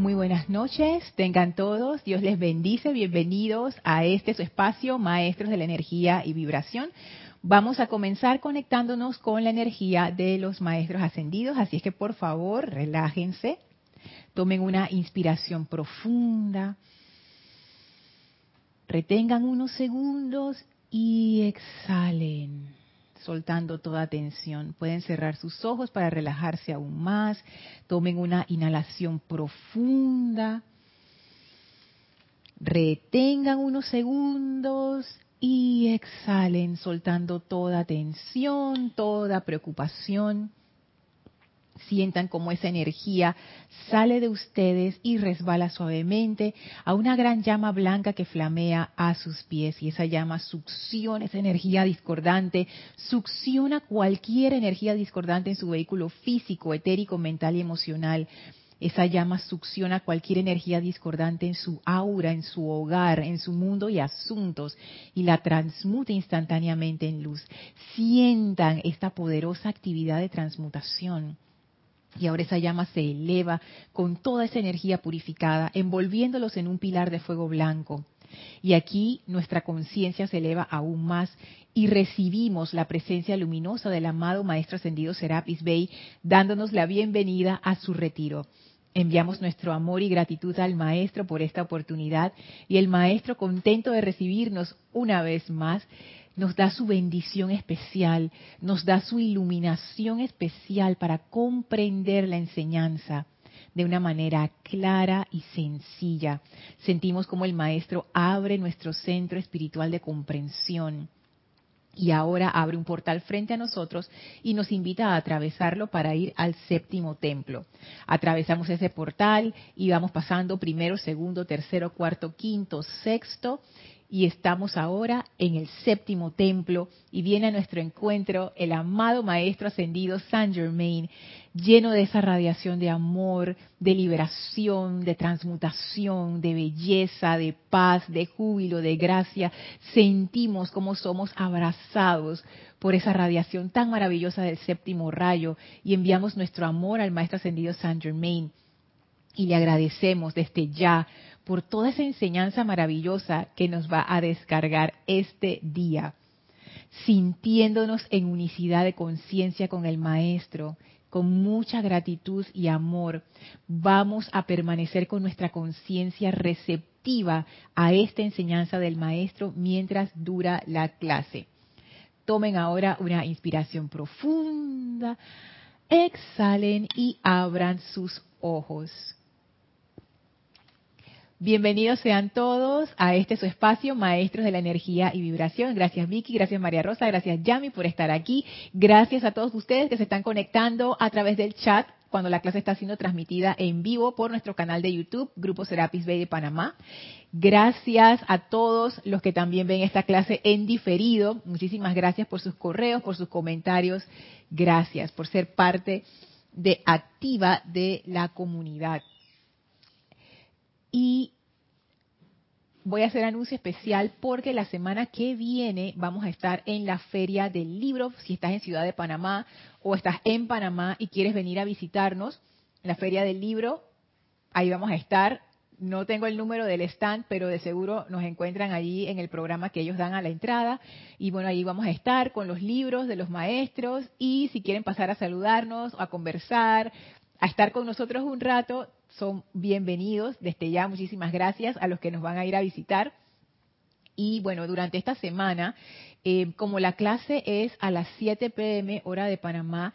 Muy buenas noches, tengan todos, Dios les bendice, bienvenidos a este su espacio, Maestros de la Energía y Vibración. Vamos a comenzar conectándonos con la energía de los Maestros Ascendidos, así es que por favor relájense, tomen una inspiración profunda, retengan unos segundos y exhalen soltando toda tensión. Pueden cerrar sus ojos para relajarse aún más. Tomen una inhalación profunda. Retengan unos segundos y exhalen soltando toda tensión, toda preocupación sientan como esa energía sale de ustedes y resbala suavemente a una gran llama blanca que flamea a sus pies y esa llama succiona esa energía discordante, succiona cualquier energía discordante en su vehículo físico, etérico, mental y emocional. Esa llama succiona cualquier energía discordante en su aura, en su hogar, en su mundo y asuntos y la transmuta instantáneamente en luz. Sientan esta poderosa actividad de transmutación y ahora esa llama se eleva con toda esa energía purificada, envolviéndolos en un pilar de fuego blanco. Y aquí nuestra conciencia se eleva aún más y recibimos la presencia luminosa del amado Maestro Ascendido Serapis Bey, dándonos la bienvenida a su retiro. Enviamos nuestro amor y gratitud al Maestro por esta oportunidad y el Maestro contento de recibirnos una vez más nos da su bendición especial, nos da su iluminación especial para comprender la enseñanza de una manera clara y sencilla. Sentimos como el Maestro abre nuestro centro espiritual de comprensión y ahora abre un portal frente a nosotros y nos invita a atravesarlo para ir al séptimo templo. Atravesamos ese portal y vamos pasando primero, segundo, tercero, cuarto, quinto, sexto y estamos ahora en el séptimo templo y viene a nuestro encuentro el amado Maestro Ascendido Saint Germain, lleno de esa radiación de amor, de liberación, de transmutación, de belleza, de paz, de júbilo, de gracia. Sentimos como somos abrazados por esa radiación tan maravillosa del séptimo rayo y enviamos nuestro amor al Maestro Ascendido Saint Germain y le agradecemos desde ya por toda esa enseñanza maravillosa que nos va a descargar este día, sintiéndonos en unicidad de conciencia con el Maestro, con mucha gratitud y amor, vamos a permanecer con nuestra conciencia receptiva a esta enseñanza del Maestro mientras dura la clase. Tomen ahora una inspiración profunda, exhalen y abran sus ojos. Bienvenidos sean todos a este su espacio, Maestros de la Energía y Vibración. Gracias Vicky, gracias María Rosa, gracias Yami por estar aquí. Gracias a todos ustedes que se están conectando a través del chat cuando la clase está siendo transmitida en vivo por nuestro canal de YouTube, Grupo Serapis Bay de Panamá. Gracias a todos los que también ven esta clase en diferido. Muchísimas gracias por sus correos, por sus comentarios. Gracias por ser parte de activa de la comunidad. Y voy a hacer anuncio especial porque la semana que viene vamos a estar en la Feria del Libro. Si estás en Ciudad de Panamá o estás en Panamá y quieres venir a visitarnos, la Feria del Libro, ahí vamos a estar. No tengo el número del stand, pero de seguro nos encuentran allí en el programa que ellos dan a la entrada. Y bueno, ahí vamos a estar con los libros de los maestros y si quieren pasar a saludarnos, a conversar, a estar con nosotros un rato, son bienvenidos. Desde ya, muchísimas gracias a los que nos van a ir a visitar. Y bueno, durante esta semana, eh, como la clase es a las 7 pm hora de Panamá,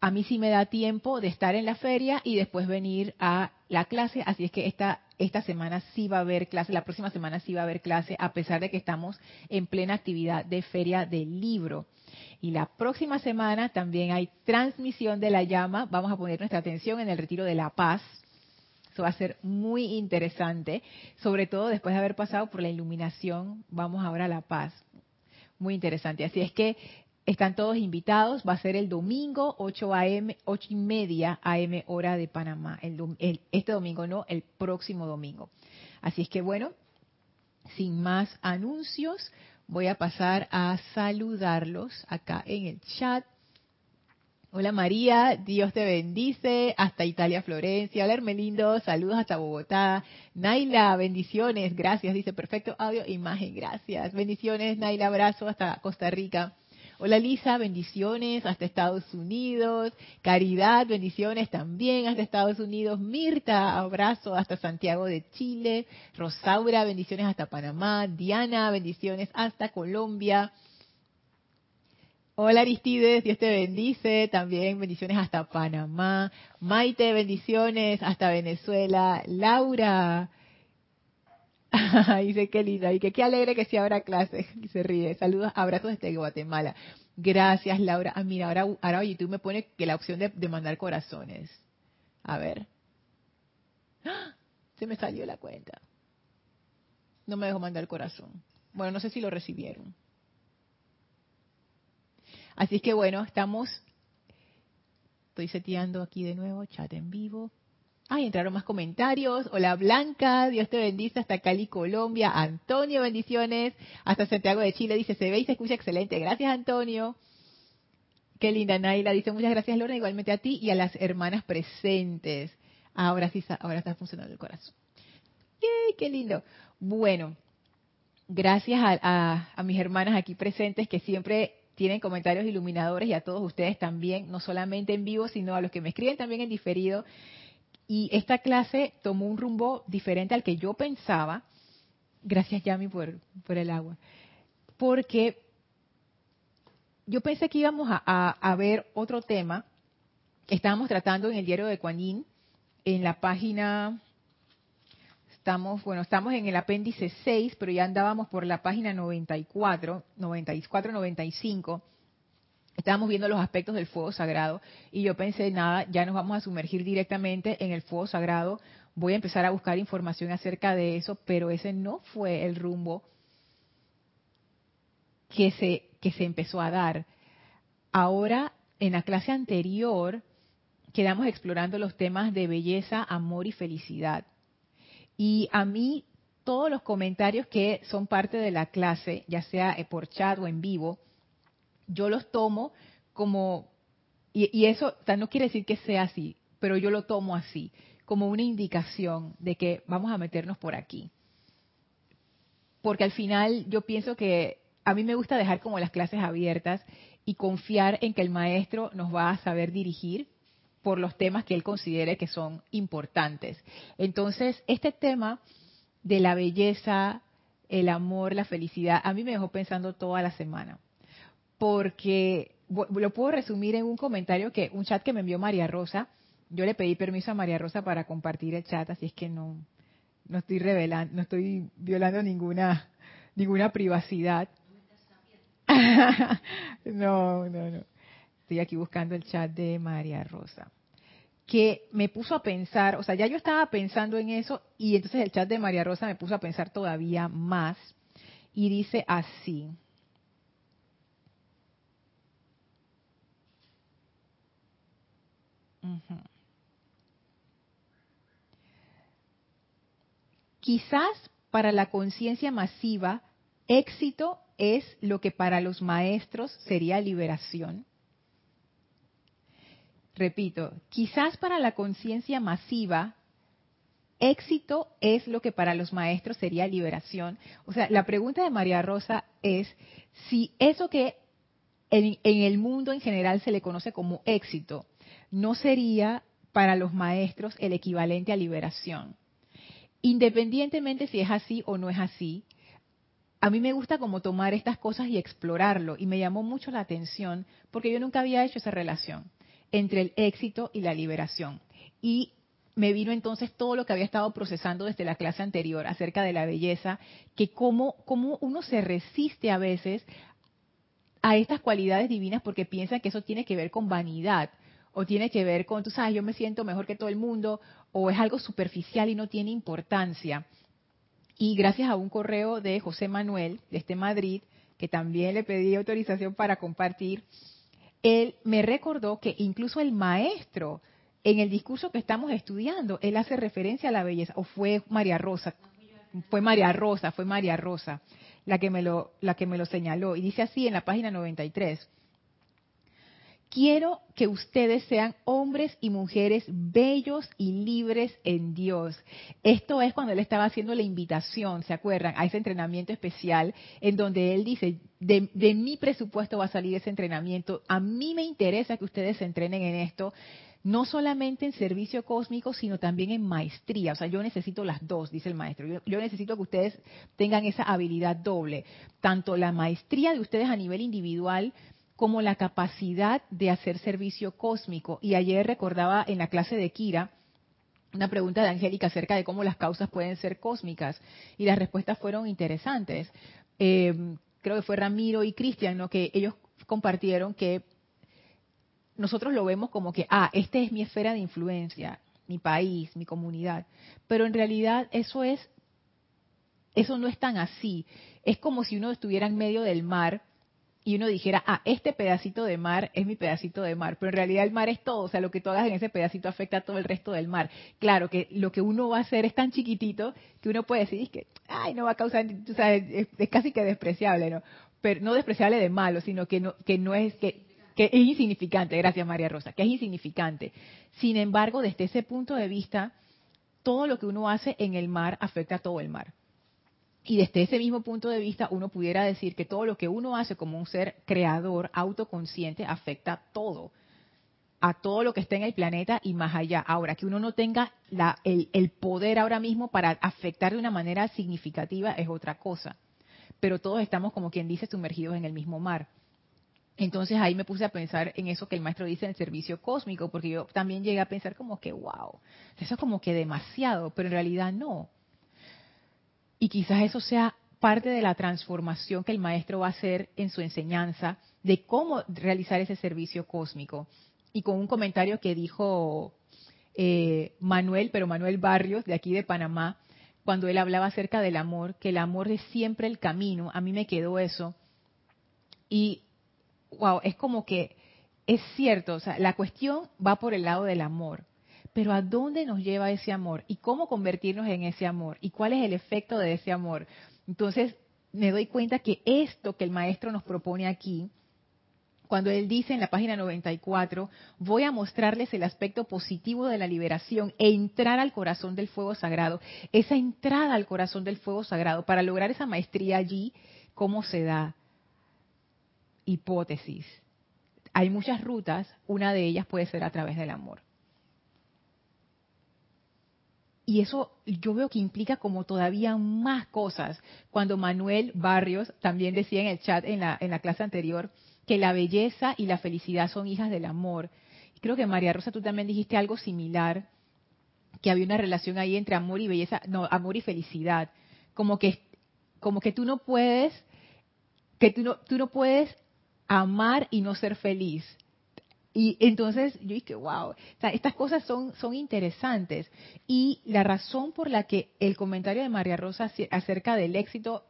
a mí sí me da tiempo de estar en la feria y después venir a la clase, así es que esta, esta semana sí va a haber clase, la próxima semana sí va a haber clase, a pesar de que estamos en plena actividad de feria del libro. Y la próxima semana también hay transmisión de la llama, vamos a poner nuestra atención en el retiro de la paz, eso va a ser muy interesante, sobre todo después de haber pasado por la iluminación, vamos ahora a la paz. Muy interesante. Así es que están todos invitados. Va a ser el domingo 8 a.m., 8 y media a.m. hora de Panamá. este domingo no, el próximo domingo. Así es que bueno, sin más anuncios, voy a pasar a saludarlos acá en el chat. Hola María, Dios te bendice, hasta Italia, Florencia. Hola Hermelindo, saludos hasta Bogotá. Naila, bendiciones, gracias, dice perfecto audio, imagen, gracias. Bendiciones, Naila, abrazo hasta Costa Rica. Hola Lisa, bendiciones hasta Estados Unidos. Caridad, bendiciones también hasta Estados Unidos. Mirta, abrazo hasta Santiago de Chile. Rosaura, bendiciones hasta Panamá. Diana, bendiciones hasta Colombia. Hola Aristides, Dios te bendice. También bendiciones hasta Panamá. Maite, bendiciones hasta Venezuela. Laura. dice qué linda. Y que qué alegre que sí habrá clases. Se ríe. Saludos, abrazos desde Guatemala. Gracias, Laura. Ah, mira, ahora, ahora YouTube me pone que la opción de, de mandar corazones. A ver. Se me salió la cuenta. No me dejó mandar corazón. Bueno, no sé si lo recibieron. Así que bueno, estamos, estoy seteando aquí de nuevo, chat en vivo. Ay, entraron más comentarios. Hola Blanca, Dios te bendice hasta Cali, Colombia. Antonio, bendiciones. Hasta Santiago de Chile, dice, se ve y se escucha excelente. Gracias, Antonio. Qué linda Naila, dice muchas gracias Lorna, igualmente a ti y a las hermanas presentes. Ahora sí, ahora está funcionando el corazón. ¡Yay, qué lindo! Bueno, gracias a mis hermanas aquí presentes que siempre tienen comentarios iluminadores y a todos ustedes también, no solamente en vivo, sino a los que me escriben también en diferido. Y esta clase tomó un rumbo diferente al que yo pensaba. Gracias, Yami, por, por el agua. Porque yo pensé que íbamos a, ver otro tema que estábamos tratando en el diario de Kuan en la página estamos, bueno, estamos en el apéndice 6, pero ya andábamos por la página 94, 94, 95. Estábamos viendo los aspectos del fuego sagrado y yo pensé, nada, ya nos vamos a sumergir directamente en el fuego sagrado. Voy a empezar a buscar información acerca de eso, pero ese no fue el rumbo que se, que se empezó a dar. Ahora, en la clase anterior, quedamos explorando los temas de belleza, amor y felicidad. Y a mí todos los comentarios que son parte de la clase, ya sea eh, por chat o en vivo, yo los tomo como, y, eso no quiere decir que sea así, pero yo lo tomo así, como una indicación de que vamos a meternos por aquí. Porque al final yo pienso que a mí me gusta dejar como las clases abiertas y confiar en que el maestro nos va a saber dirigir por los temas que él considere que son importantes. Entonces, este tema de la belleza, el amor, la felicidad, a mí me dejó pensando toda la semana. Porque lo puedo resumir en un comentario que, un chat que me envió María Rosa. Yo le pedí permiso a María Rosa para compartir el chat, así es que no, no estoy revelando, no estoy violando ninguna, ninguna privacidad. no, no, no. Estoy aquí buscando el chat de María Rosa que me puso a pensar, o sea, ya yo estaba pensando en eso y entonces el chat de María Rosa me puso a pensar todavía más y dice así. Quizás para la conciencia masiva, éxito es lo que para los maestros sería liberación repito, quizás para la conciencia masiva, éxito es lo que para los maestros sería liberación. O sea, la pregunta de María Rosa es si eso que en, el mundo en general se le conoce como éxito, no sería para los maestros el equivalente a liberación. Independientemente si es así o no es así, a mí me gusta como tomar estas cosas y explorarlo y me llamó mucho la atención porque yo nunca había hecho esa relación entre el éxito y la liberación. Y me vino entonces todo lo que había estado procesando desde la clase anterior acerca de la belleza, que cómo, cómo uno se resiste a veces a estas cualidades divinas porque piensa que eso tiene que ver con vanidad o tiene que ver con, tú sabes, yo me siento mejor que todo el mundo o es algo superficial y no tiene importancia. Y gracias a un correo de José Manuel, desde este Madrid, que también le pedí autorización para compartir, él me recordó que incluso el maestro, en el discurso que estamos estudiando, él hace referencia a la belleza, o fue María Rosa, fue María Rosa, fue María Rosa la que me lo, la que me lo señaló, y dice así en la página 93. Quiero que ustedes sean hombres y mujeres bellos y libres en Dios. Esto es cuando él estaba haciendo la invitación, ¿se acuerdan? A ese entrenamiento especial en donde él dice, de, mi presupuesto va a salir ese entrenamiento. A mí me interesa que ustedes se entrenen en esto no solamente en servicio cósmico, sino también en maestría. O sea, yo necesito las dos, dice el maestro. Yo, necesito que ustedes tengan esa habilidad doble, tanto la maestría de ustedes a nivel individual como la capacidad de hacer servicio cósmico. Y ayer recordaba en la clase de Kira una pregunta de Angélica acerca de cómo las causas pueden ser cósmicas y las respuestas fueron interesantes. Eh, creo que fue Ramiro y Cristian, ¿no? que ellos compartieron que nosotros lo vemos como que, ah, esta es mi esfera de influencia, mi país, mi comunidad. Pero en realidad eso es, eso no es tan así. Es como si uno estuviera en medio del mar y uno dijera, ah, este pedacito de mar es mi pedacito de mar, pero en realidad el mar es todo, o sea, lo que tú hagas en ese pedacito afecta a todo el resto del mar. Claro que lo que uno va a hacer es tan chiquitito que uno puede decir que, ay, no va a causar, o sea, es, es, casi que despreciable, ¿no? Pero no despreciable de malo, sino que no, que no es que que es insignificante, gracias María Rosa, que es insignificante. Sin embargo, desde ese punto de vista, todo lo que uno hace en el mar afecta a todo el mar. Y desde ese mismo punto de vista, uno pudiera decir que todo lo que uno hace como un ser creador, autoconsciente, afecta todo, a todo lo que está en el planeta y más allá. Ahora, que uno no tenga el, el poder ahora mismo para afectar de una manera significativa es otra cosa. Pero todos estamos, como quien dice, sumergidos en el mismo mar. Entonces ahí me puse a pensar en eso que el maestro dice en el servicio cósmico, porque yo también llegué a pensar como que, wow, eso es como que demasiado, pero en realidad no. Y quizás eso sea parte de la transformación que el maestro va a hacer en su enseñanza de cómo realizar ese servicio cósmico. Y con un comentario que dijo eh, Manuel, pero Manuel Barrios, de aquí de Panamá, cuando él hablaba acerca del amor, que el amor es siempre el camino, a mí me quedó eso. Y wow, es como que es cierto, o sea, la cuestión va por el lado del amor. Pero ¿a dónde nos lleva ese amor? ¿Y cómo convertirnos en ese amor? ¿Y cuál es el efecto de ese amor? Entonces, me doy cuenta que esto que el maestro nos propone aquí, cuando él dice en la página 94, voy a mostrarles el aspecto positivo de la liberación e entrar al corazón del fuego sagrado, esa entrada al corazón del fuego sagrado, para lograr esa maestría allí, ¿cómo se da? hipótesis. Hay muchas rutas, una de ellas puede ser a través del amor. Y eso yo veo que implica como todavía más cosas. Cuando Manuel Barrios también decía en el chat en la, en la clase anterior que la belleza y la felicidad son hijas del amor. Creo que María Rosa, tú también dijiste algo similar, que había una relación ahí entre amor y belleza, no, amor y felicidad. Como que, como que tú no puedes, que tú no, tú no puedes amar y no ser feliz. Y entonces yo dije, wow, estas cosas son, son interesantes. Y la razón por la que el comentario de María Rosa acerca del éxito,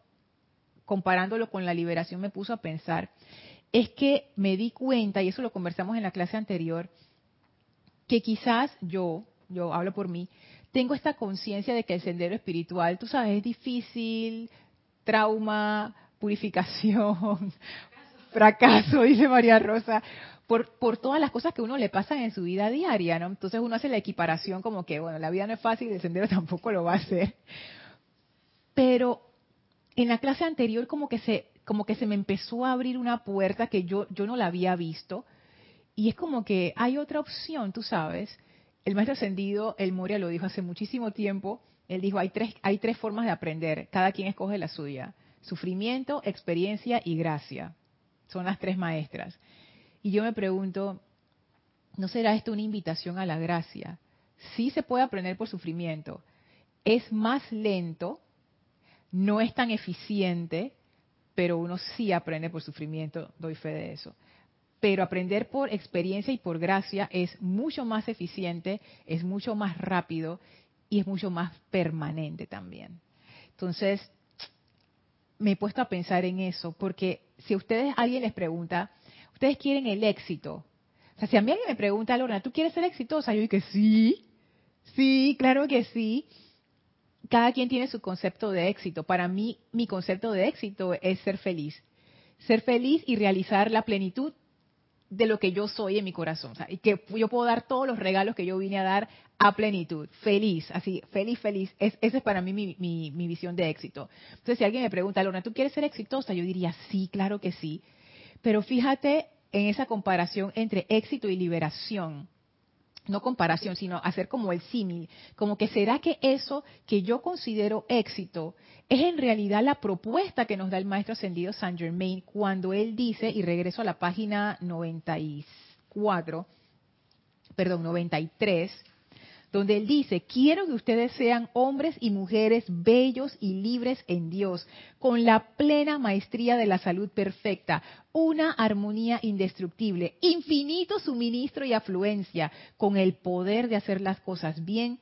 comparándolo con la liberación, me puso a pensar, es que me di cuenta, y eso lo conversamos en la clase anterior, que quizás yo, yo hablo por mí, tengo esta conciencia de que el sendero espiritual, tú sabes, es difícil, trauma, purificación, fracaso, dice María Rosa, por, todas las cosas que uno le pasan en su vida diaria, ¿no? Entonces uno hace la equiparación como que, bueno, la vida no es fácil, el sendero tampoco lo va a hacer. Pero en la clase anterior como que se, como que se me empezó a abrir una puerta que yo, yo no la había visto. Y es como que hay otra opción, tú sabes. El maestro ascendido, el Moria, lo dijo hace muchísimo tiempo. Él dijo, hay tres, hay tres formas de aprender. Cada quien escoge la suya. Sufrimiento, experiencia y gracia. Son las tres maestras. Y yo me pregunto, ¿no será esto una invitación a la gracia? Sí se puede aprender por sufrimiento. Es más lento, no es tan eficiente, pero uno sí aprende por sufrimiento, doy fe de eso. Pero aprender por experiencia y por gracia es mucho más eficiente, es mucho más rápido y es mucho más permanente también. Entonces, me he puesto a pensar en eso, porque si a ustedes alguien les pregunta, ustedes quieren el éxito. O sea, si a mí alguien me pregunta, Lorna, ¿tú quieres ser exitosa? Yo digo sí, sí, claro que sí. Cada quien tiene su concepto de éxito. Para mí, mi concepto de éxito es ser feliz. Ser feliz y realizar la plenitud de lo que yo soy en mi corazón. O sea, y que yo puedo dar todos los regalos que yo vine a dar a plenitud, feliz, así, feliz, feliz. Es, esa es para mí mi, mi, mi, visión de éxito. Entonces, si alguien me pregunta, Lorna, ¿tú quieres ser exitosa? Yo diría, sí, claro que sí. Pero fíjate en esa comparación entre éxito y liberación. No comparación, sino hacer como el símil, como que será que eso que yo considero éxito es en realidad la propuesta que nos da el maestro ascendido Saint Germain cuando él dice, y regreso a la página 94, perdón, 93, donde él dice, quiero que ustedes sean hombres y mujeres bellos y libres en Dios, con la plena maestría de la salud perfecta, una armonía indestructible, infinito suministro y afluencia, con el poder de hacer las cosas bien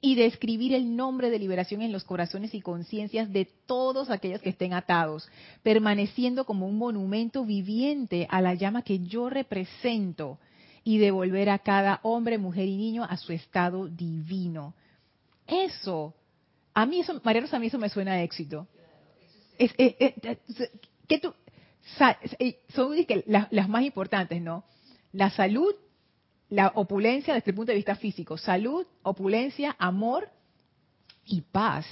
y de escribir el nombre de liberación en los corazones y conciencias de todos aquellos que estén atados, permaneciendo como un monumento viviente a la llama que yo represento y devolver a cada hombre, mujer y niño a su estado divino. Eso, a mí eso, María a mí eso me suena a éxito. Es, que tú, son las, las más importantes, ¿no? La salud, la opulencia desde el punto de vista físico, salud, opulencia, amor y paz.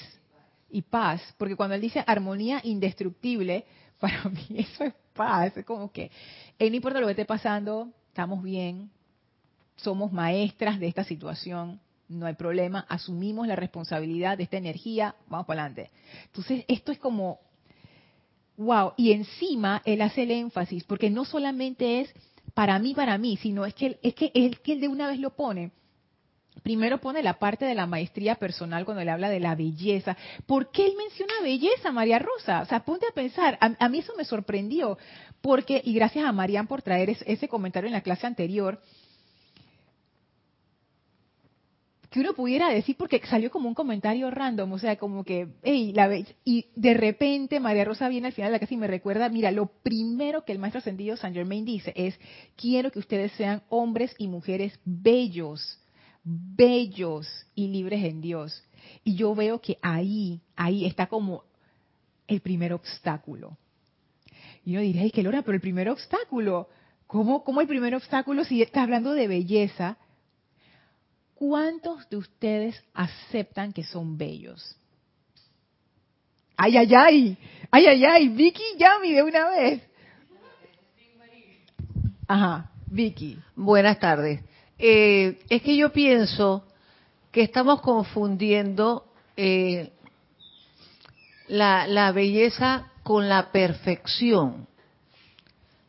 Y paz, porque cuando él dice armonía indestructible, para mí eso es paz, es como que, no importa lo que esté pasando, estamos bien, somos maestras de esta situación, no hay problema, asumimos la responsabilidad de esta energía, vamos para adelante. Entonces, esto es como, wow, y encima él hace el énfasis, porque no solamente es para mí, para mí, sino es que, es que él, que él de una vez lo pone. Primero pone la parte de la maestría personal cuando le habla de la belleza. ¿Por qué él menciona belleza, María Rosa? O sea, ponte a pensar. A, mí eso me sorprendió. Porque, y gracias a Marian por traer ese, comentario en la clase anterior, que uno pudiera decir porque salió como un comentario random, o sea, como que, hey, la y de repente María Rosa viene al final de la clase y me recuerda, mira, lo primero que el maestro ascendido San Germain dice es, quiero que ustedes sean hombres y mujeres bellos, bellos y libres en Dios. Y yo veo que ahí, ahí está como el primer obstáculo. Y diría, ay, qué lora, pero el primer obstáculo, ¿cómo, ¿cómo el primer obstáculo si está hablando de belleza? ¿Cuántos de ustedes aceptan que son bellos? Ay, ay, ay, ay, ay, ay, Vicky, llame de una vez. Ajá, Vicky. Buenas tardes. Eh, es que yo pienso que estamos confundiendo eh, la, belleza con la perfección.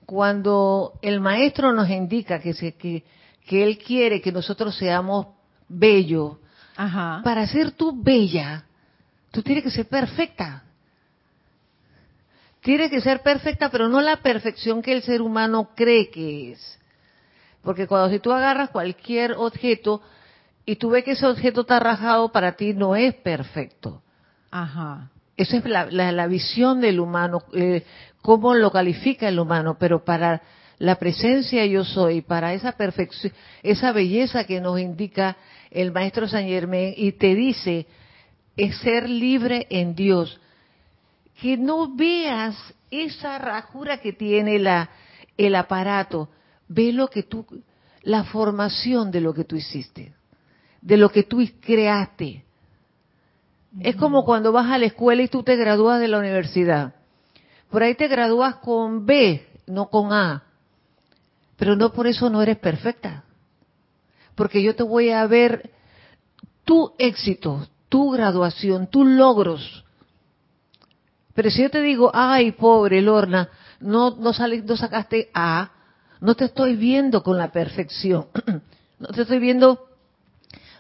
Cuando el maestro nos indica que, que, que él quiere que nosotros seamos bellos, para ser tú bella, tú tienes que ser perfecta. Tienes que ser perfecta, pero no la perfección que el ser humano cree que es. Porque cuando si tú agarras cualquier objeto y tú ves que ese objeto está rajado, para ti no es perfecto. Ajá. Esa es la, visión del humano, eh, cómo lo califica el humano, pero para la presencia yo soy, para esa perfección, esa belleza que nos indica el maestro San Germán y te dice, es ser libre en Dios. Que no veas esa rajura que tiene la, el aparato, Ve lo que tú, la formación de lo que tú hiciste, de lo que tú creaste. Es como cuando vas a la escuela y tú te gradúas de la universidad. Por ahí te gradúas con B, no con A. Pero no por eso no eres perfecta. Porque yo te voy a ver tu éxito, tu graduación, tus logros. Pero si yo te digo, ay, pobre Lorna, no, no, no sacaste A, no te estoy viendo con la perfección, no te estoy viendo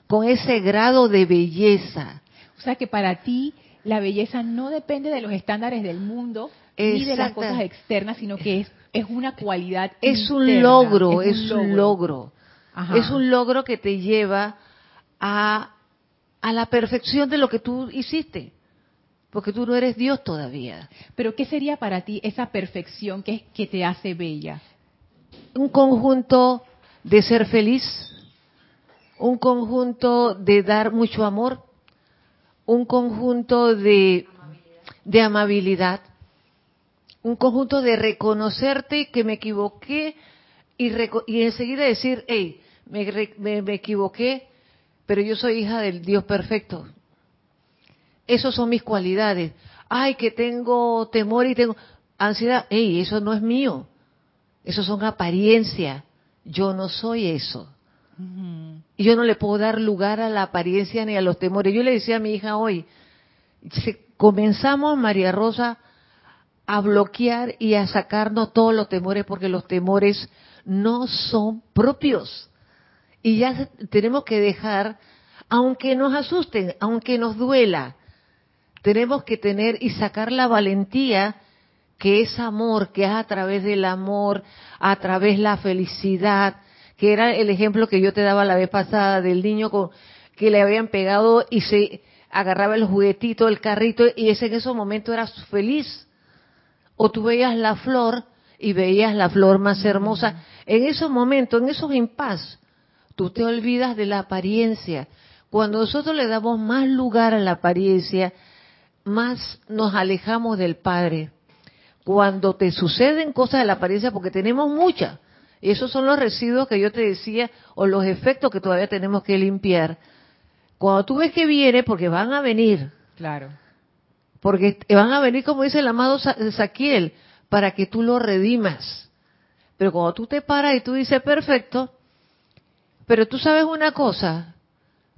con ese grado de belleza. O sea que para ti la belleza no depende de los estándares del mundo ni de las cosas externas, sino que es, es una cualidad. Es un logro, es un logro. Es un logro que te lleva a, a la perfección de lo que tú hiciste porque tú no eres Dios todavía. Pero ¿qué sería para ti esa perfección que, que te hace bella? Un conjunto de ser feliz, un conjunto de dar mucho amor, un conjunto de, de amabilidad, un conjunto de reconocerte que me equivoqué y, y enseguida decir, hey, me, equivoqué, pero yo soy hija del Dios perfecto. Esas son mis cualidades. Ay, que tengo temor y tengo ansiedad. Hey, eso no es mío. Eso son apariencias. Yo no soy eso. Y yo no le puedo dar lugar a la apariencia ni a los temores. Yo le decía a mi hija hoy, comenzamos, María Rosa, a bloquear y a sacarnos todos los temores porque los temores no son propios. Y ya tenemos que dejar, aunque nos asusten, aunque nos duela, tenemos que tener y sacar la valentía que es amor, que es a través del amor, a través de la felicidad, que era el ejemplo que yo te daba la vez pasada del niño con, que le habían pegado y se agarraba el juguetito, el carrito, y ese en ese momento era feliz. O tú veías la flor y veías la flor más hermosa. En esos momentos, en esos impas, tú te olvidas de la apariencia. Cuando nosotros le damos más lugar a la apariencia, más nos alejamos del Padre. Cuando te suceden cosas de la apariencia, porque tenemos muchas, y esos son los residuos que yo te decía, o los efectos que todavía tenemos que limpiar. Cuando tú ves que viene, porque van a venir. Claro. Porque van a venir, como dice el amado Saquiel, para que tú lo redimas. Pero cuando tú te paras y tú dices, perfecto, pero tú sabes una cosa,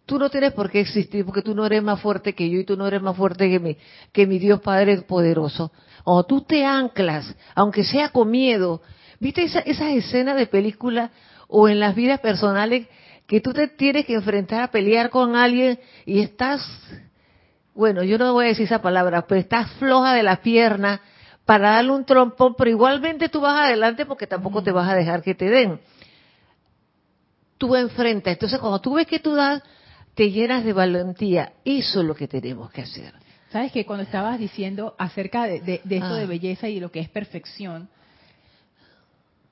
tú no tienes por qué existir porque tú no eres más fuerte que yo y tú no eres más fuerte que mi, que mi Dios Padre poderoso. O tú te anclas, aunque sea con miedo. ¿Viste esa, esas escenas de película o en las vidas personales que tú te tienes que enfrentar a pelear con alguien y estás, bueno, yo no voy a decir esa palabra, pero estás floja de la pierna para darle un trompón, pero igualmente tú vas adelante porque tampoco te vas a dejar que te den tú enfrentas. Entonces, cuando tú ves que tú das, te llenas de valentía. Eso es lo que tenemos que hacer. Sabes que cuando estabas diciendo acerca de, esto de ah. belleza y de lo que es perfección,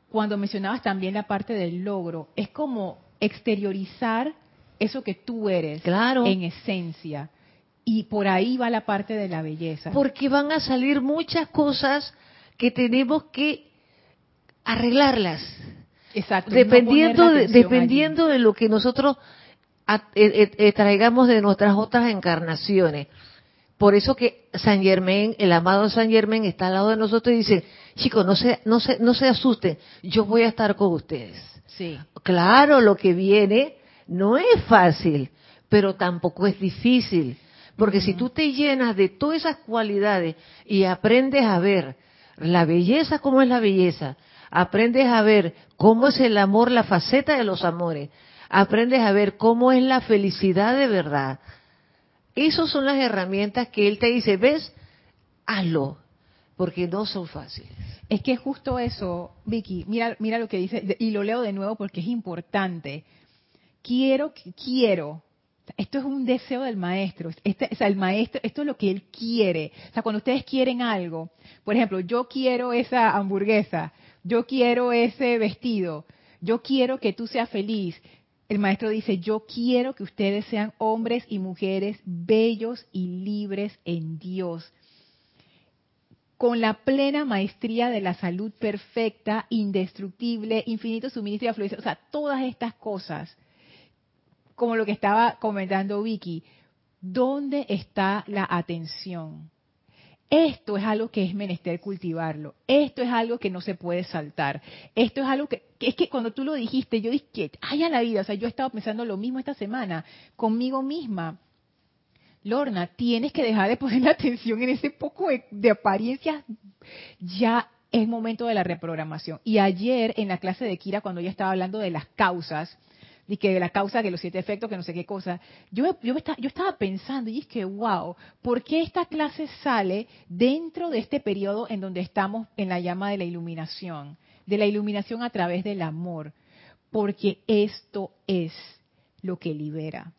cuando mencionabas también la parte del logro, es como exteriorizar eso que tú eres claro. en esencia. Y por ahí va la parte de la belleza. Porque van a salir muchas cosas que tenemos que arreglarlas. Exacto. Dependiendo, de, dependiendo de lo que nosotros eh, eh, eh, traigamos de nuestras otras encarnaciones. Por eso que San Germán, el amado San Germán, está al lado de nosotros y dice, chicos, no se, no se, no se asusten, yo voy a estar con ustedes. Sí. Claro, lo que viene no es fácil, pero tampoco es difícil. Porque si tú te llenas de todas esas cualidades y aprendes a ver la belleza como es la belleza, aprendes a ver cómo es el amor, la faceta de los amores, aprendes a ver cómo es la felicidad de verdad. Esas son las herramientas que él te dice, ves, hazlo, porque no son fáciles. Es que justo eso, Vicky, mira, mira lo que dice, y lo leo de nuevo porque es importante. Quiero, quiero, esto es un deseo del maestro. Este, o sea, el maestro, esto es lo que él quiere. O sea, cuando ustedes quieren algo, por ejemplo, yo quiero esa hamburguesa, yo quiero ese vestido, yo quiero que tú seas feliz. El maestro dice, yo quiero que ustedes sean hombres y mujeres bellos y libres en Dios, con la plena maestría de la salud perfecta, indestructible, infinito suministro y afluencia. O sea, todas estas cosas, como lo que estaba comentando Vicky, ¿dónde está la atención? Esto es algo que es menester cultivarlo. Esto es algo que no se puede saltar. Esto es algo que, es que cuando tú lo dijiste, yo dije, ay a la vida, o sea, yo he estado pensando lo mismo esta semana conmigo misma. Lorna, tienes que dejar de poner la atención en ese poco de, de apariencias. Ya es momento de la reprogramación. Y ayer en la clase de Kira, cuando ella estaba hablando de las causas, y que la causa, que los siete efectos, que no sé qué cosa. Yo, yo, yo estaba pensando y es que, wow, ¿por qué esta clase sale dentro de este periodo en donde estamos en la llama de la iluminación? De la iluminación a través del amor. Porque esto es lo que libera.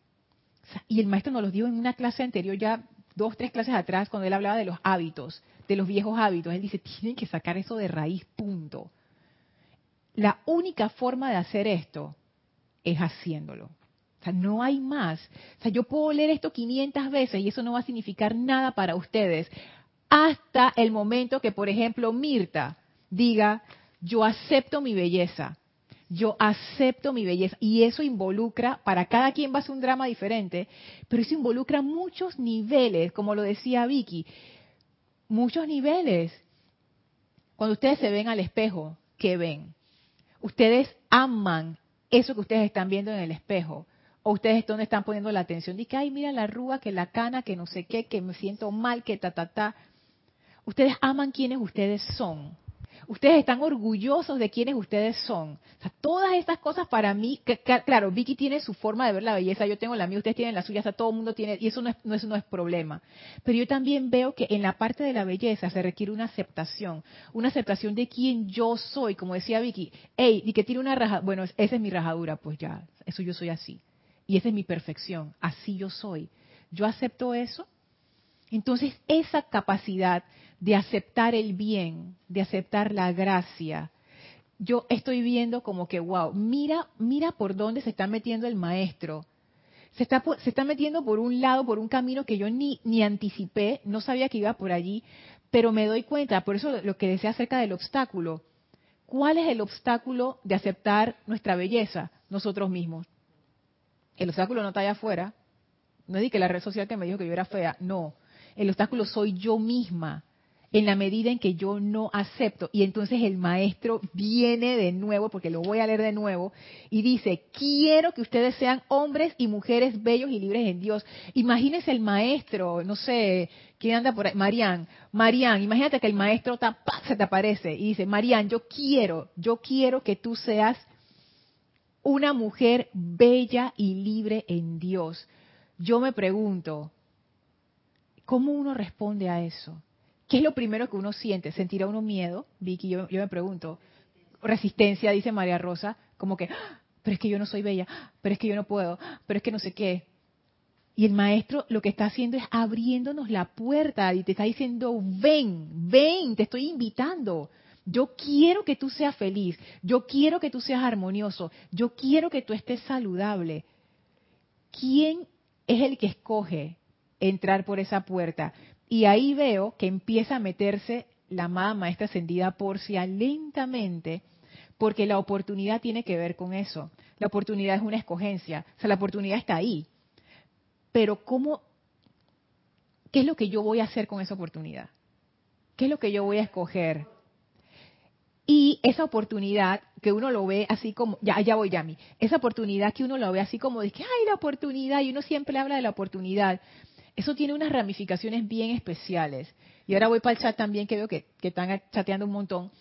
y el maestro nos lo dio en una clase anterior, ya dos, tres clases atrás, cuando él hablaba de los hábitos, de los viejos hábitos. Él dice, tienen que sacar eso de raíz, punto. La única forma de hacer esto es haciéndolo. O sea, no hay más. O sea, yo puedo leer esto 500 veces y eso no va a significar nada para ustedes hasta el momento que, por ejemplo, Mirta diga, yo acepto mi belleza. Yo acepto mi belleza y eso involucra, para cada quien va a ser un drama diferente, pero eso involucra muchos niveles, como lo decía Vicky, muchos niveles. Cuando ustedes se ven al espejo, ¿qué ven? Ustedes aman eso que ustedes están viendo en el espejo. O ustedes donde están poniendo la atención. Dice, ay, mira la arruga, que la cana, que no sé qué, que me siento mal, que ta, ta, ta. Ustedes aman quienes ustedes son. Ustedes están orgullosos de quienes ustedes son. todas estas cosas para mí, claro, Vicky tiene su forma de ver la belleza, yo tengo la mía, ustedes tienen la suya, todo el mundo tiene, y eso no es, problema. Pero yo también veo que en la parte de la belleza se requiere una aceptación, una aceptación de quién yo soy, como decía Vicky, hey, y que tiene una rajadura, bueno, esa es mi rajadura, pues ya, eso yo soy así. Y esa es mi perfección, así yo soy. Yo acepto eso. Entonces, esa capacidad de aceptar el bien, de aceptar la gracia. Yo estoy viendo como que, wow, mira, mira por dónde se está metiendo el maestro. Se está, se está metiendo por un lado, por un camino que yo ni, ni anticipé, no sabía que iba por allí, pero me doy cuenta, por eso lo que decía acerca del obstáculo. ¿Cuál es el obstáculo de aceptar nuestra belleza? Nosotros mismos. El obstáculo no está allá afuera. No es que la red social que me dijo que yo era fea, no. El obstáculo soy yo misma en la medida en que yo no acepto. Y entonces el maestro viene de nuevo, porque lo voy a leer de nuevo, y dice, quiero que ustedes sean hombres y mujeres bellos y libres en Dios. Imagínense el maestro, no sé, ¿quién anda por ahí? Marian, Marian, imagínate que el maestro se te aparece y dice, Marian, yo quiero, yo quiero que tú seas una mujer bella y libre en Dios. Yo me pregunto, ¿cómo uno responde a eso? ¿Qué es lo primero que uno siente? ¿Sentirá uno miedo? Vicky, yo, yo me pregunto. Resistencia, dice María Rosa, como que, ah, pero es que yo no soy bella, pero es que yo no puedo, pero es que no sé qué. Y el maestro lo que está haciendo es abriéndonos la puerta y te está diciendo, ven, ven, te estoy invitando. Yo quiero que tú seas feliz, yo quiero que tú seas armonioso, yo quiero que tú estés saludable. ¿Quién es el que escoge entrar por esa puerta? Y ahí veo que empieza a meterse la amada maestra ascendida Porcia lentamente, porque la oportunidad tiene que ver con eso. La oportunidad es una escogencia, o sea, la oportunidad está ahí. Pero ¿cómo, qué es lo que yo voy a hacer con esa oportunidad? ¿Qué es lo que yo voy a escoger? Y esa oportunidad que uno lo ve así como, ya, ya voy, Yami, esa oportunidad que uno lo ve así como de que, ay, la oportunidad, y uno siempre habla de la oportunidad eso tiene unas ramificaciones bien especiales. Y ahora voy para el chat también, que veo que, están chateando un montón,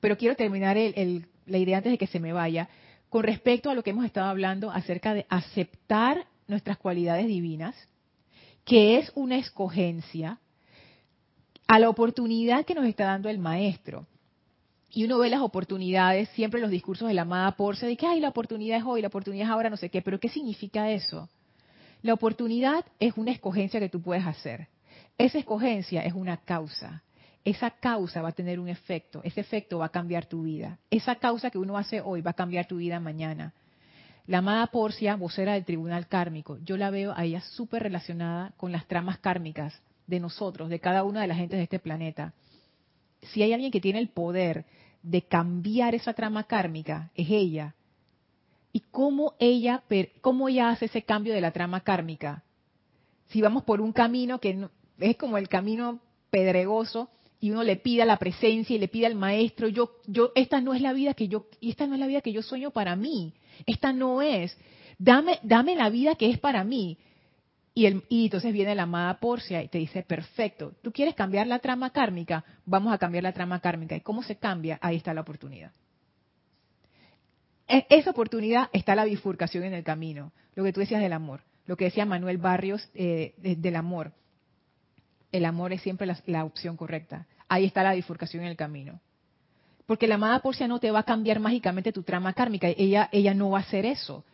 pero quiero terminar la idea antes de que se me vaya, con respecto a lo que hemos estado hablando acerca de aceptar nuestras cualidades divinas, que es una escogencia, a la oportunidad que nos está dando el maestro. Y uno ve las oportunidades, siempre los discursos de la amada Porcia, de que, ay, la oportunidad es hoy, la oportunidad es ahora, no sé qué, pero ¿qué significa eso? La oportunidad es una escogencia que tú puedes hacer. Esa escogencia es una causa. Esa causa va a tener un efecto. Ese efecto va a cambiar tu vida. Esa causa que uno hace hoy va a cambiar tu vida mañana. La amada Porcia, vocera del tribunal kármico, yo la veo a ella súper relacionada con las tramas kármicas de nosotros, de cada una de las gentes de este planeta. Si hay alguien que tiene el poder de cambiar esa trama kármica, es ella y cómo ella, cómo ella hace ese cambio de la trama kármica. Si vamos por un camino que es como el camino pedregoso y uno le pide a la presencia y le pide al maestro, yo, yo, esta no es la vida que yo, esta no es la vida que yo sueño para mí, esta no es, dame, dame la vida que es para mí. Y, el, entonces viene la amada Porcia y te dice, perfecto, tú quieres cambiar la trama kármica, vamos a cambiar la trama kármica. ¿Y cómo se cambia? Ahí está la oportunidad. Esa oportunidad está la bifurcación en el camino, lo que tú decías del amor, lo que decía Manuel Barrios eh, del amor. El amor es siempre la, opción correcta. Ahí está la bifurcación en el camino. Porque la amada Porcia no te va a cambiar mágicamente tu trama kármica. Ella, ella no va a hacer eso.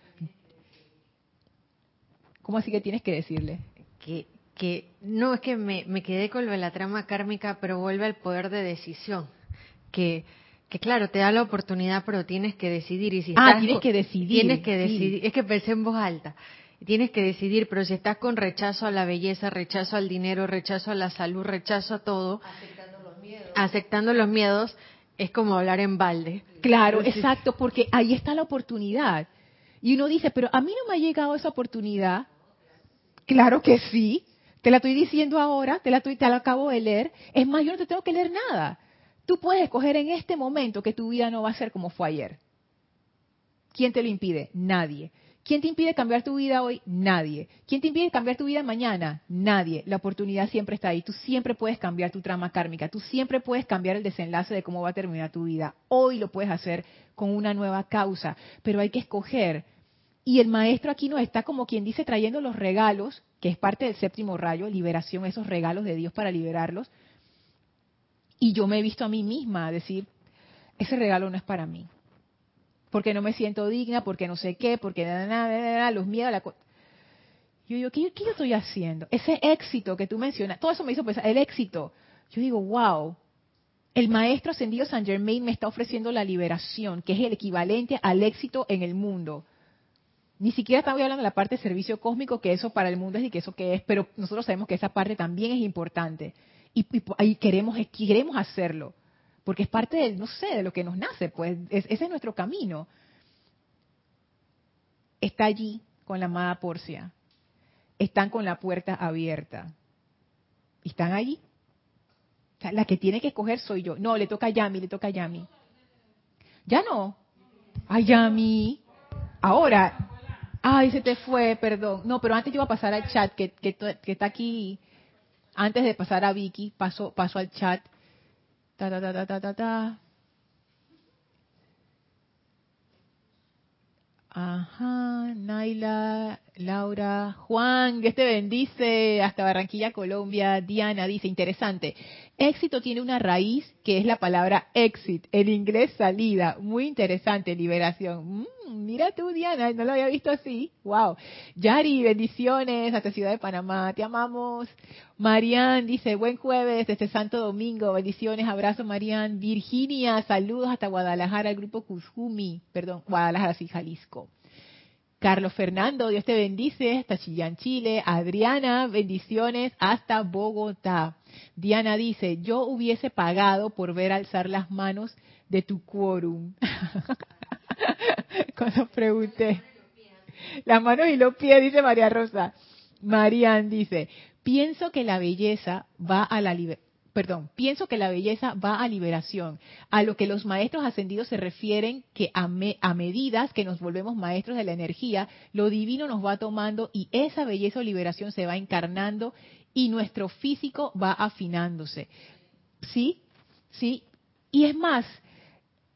¿Cómo así que tienes que decirle? Que, que no, es que me, me quedé con la trama kármica, pero vuelve al poder de decisión. Que que claro, te da la oportunidad, pero tienes que decidir. Y si ah, tienes que decidir. Tienes que decidir. Es que pensé en voz alta. Tienes que decidir, pero si estás con rechazo a la belleza, rechazo al dinero, rechazo a la salud, rechazo a todo, aceptando los miedos, aceptando los miedos es como hablar en balde. Claro, exacto, porque ahí está la oportunidad. Y uno dice, pero a mí no me ha llegado esa oportunidad. Claro que sí. Te la estoy diciendo ahora, te la, estoy, te la acabo de leer. Es más, yo no te tengo que leer nada. Tú puedes escoger en este momento que tu vida no va a ser como fue ayer. ¿Quién te lo impide? Nadie. ¿Quién te impide cambiar tu vida hoy? Nadie. ¿Quién te impide cambiar tu vida mañana? Nadie. La oportunidad siempre está ahí. Tú siempre puedes cambiar tu trama kármica. Tú siempre puedes cambiar el desenlace de cómo va a terminar tu vida. Hoy lo puedes hacer con una nueva causa, pero hay que escoger. Y el maestro aquí nos está como quien dice trayendo los regalos, que es parte del séptimo rayo, liberación, esos regalos de Dios para liberarlos. Y yo me he visto a mí misma decir, ese regalo no es para mí porque no me siento digna, porque no sé qué, porque nada, nada, nada, los miedos, la yo digo, ¿qué, ¿qué, yo estoy haciendo? Ese éxito que tú mencionas, todo eso me hizo pensar, el éxito. Yo digo, wow, el maestro ascendido San Germain me está ofreciendo la liberación, que es el equivalente al éxito en el mundo. Ni siquiera estaba hablando de la parte de servicio cósmico, que eso para el mundo es y que eso que es, pero nosotros sabemos que esa parte también es importante. Y, y, queremos, queremos hacerlo porque es parte de, no sé, de lo que nos nace, pues ese es nuestro camino. Está allí con la amada Porcia, están con la puerta abierta, están allí. la que tiene que escoger soy yo. No, le toca a Yami, le toca a Yami. Ya no. A Yami. Ahora. Ay, se te fue, perdón. No, pero antes yo iba a pasar al chat, que, que está aquí. Antes de pasar a Vicky, paso, paso al chat Ta, ta, ta, ta, ta, ta, Ajá, Naila, Laura, Juan, Dios te bendice, hasta Barranquilla, Colombia. Diana dice, interesante. Éxito tiene una raíz que es la palabra exit, en inglés salida. Muy interesante, liberación. Mm, mira tú, Diana, no lo había visto así. Wow. Yari, bendiciones hasta Ciudad de Panamá, te amamos. Marian dice, buen jueves desde Santo Domingo, bendiciones, abrazo Marian. Virginia, saludos hasta Guadalajara, el grupo Cuzumi, perdón, Guadalajara, sí, Jalisco. Carlos Fernando, Dios te bendice, hasta Chillán, Chile. Adriana, bendiciones hasta Bogotá. Diana dice, yo hubiese pagado por ver alzar las manos de tu quórum. Cuando pregunté. Las manos y los pies, dice María Rosa. Marian dice, pienso que la belleza va a la libertad perdón, pienso que la belleza va a liberación, a lo que los maestros ascendidos se refieren que a, a, medidas que nos volvemos maestros de la energía, lo divino nos va tomando y esa belleza o liberación se va encarnando y nuestro físico va afinándose. ¿Sí? ¿Sí? Y es más,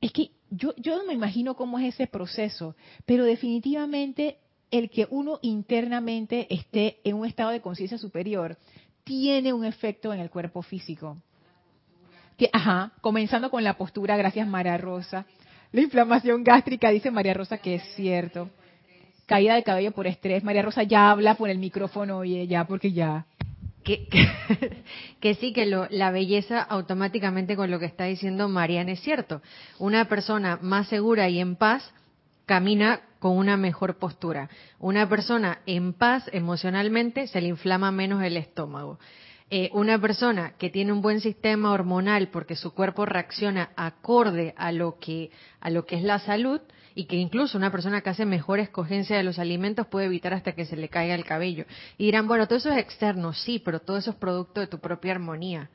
es que yo, yo no me imagino cómo es ese proceso, pero definitivamente el que uno internamente esté en un estado de conciencia superior tiene un efecto en el cuerpo físico. Que, ajá, comenzando con la postura, gracias María Rosa. La inflamación gástrica, dice María Rosa, que es cierto. Caída de cabello por estrés. María Rosa ya habla por el micrófono, oye, ya, porque ya. Que, sí, que lo, la belleza automáticamente con lo que está diciendo Mariana es cierto. Una persona más segura y en paz camina con una mejor postura. Una persona en paz emocionalmente se le inflama menos el estómago. Eh, una persona que tiene un buen sistema hormonal porque su cuerpo reacciona acorde a lo que a lo que es la salud y que incluso una persona que hace mejor escogencia de los alimentos puede evitar hasta que se le caiga el cabello. Y dirán, bueno, todo eso es externo, sí, pero todo eso es producto de tu propia armonía.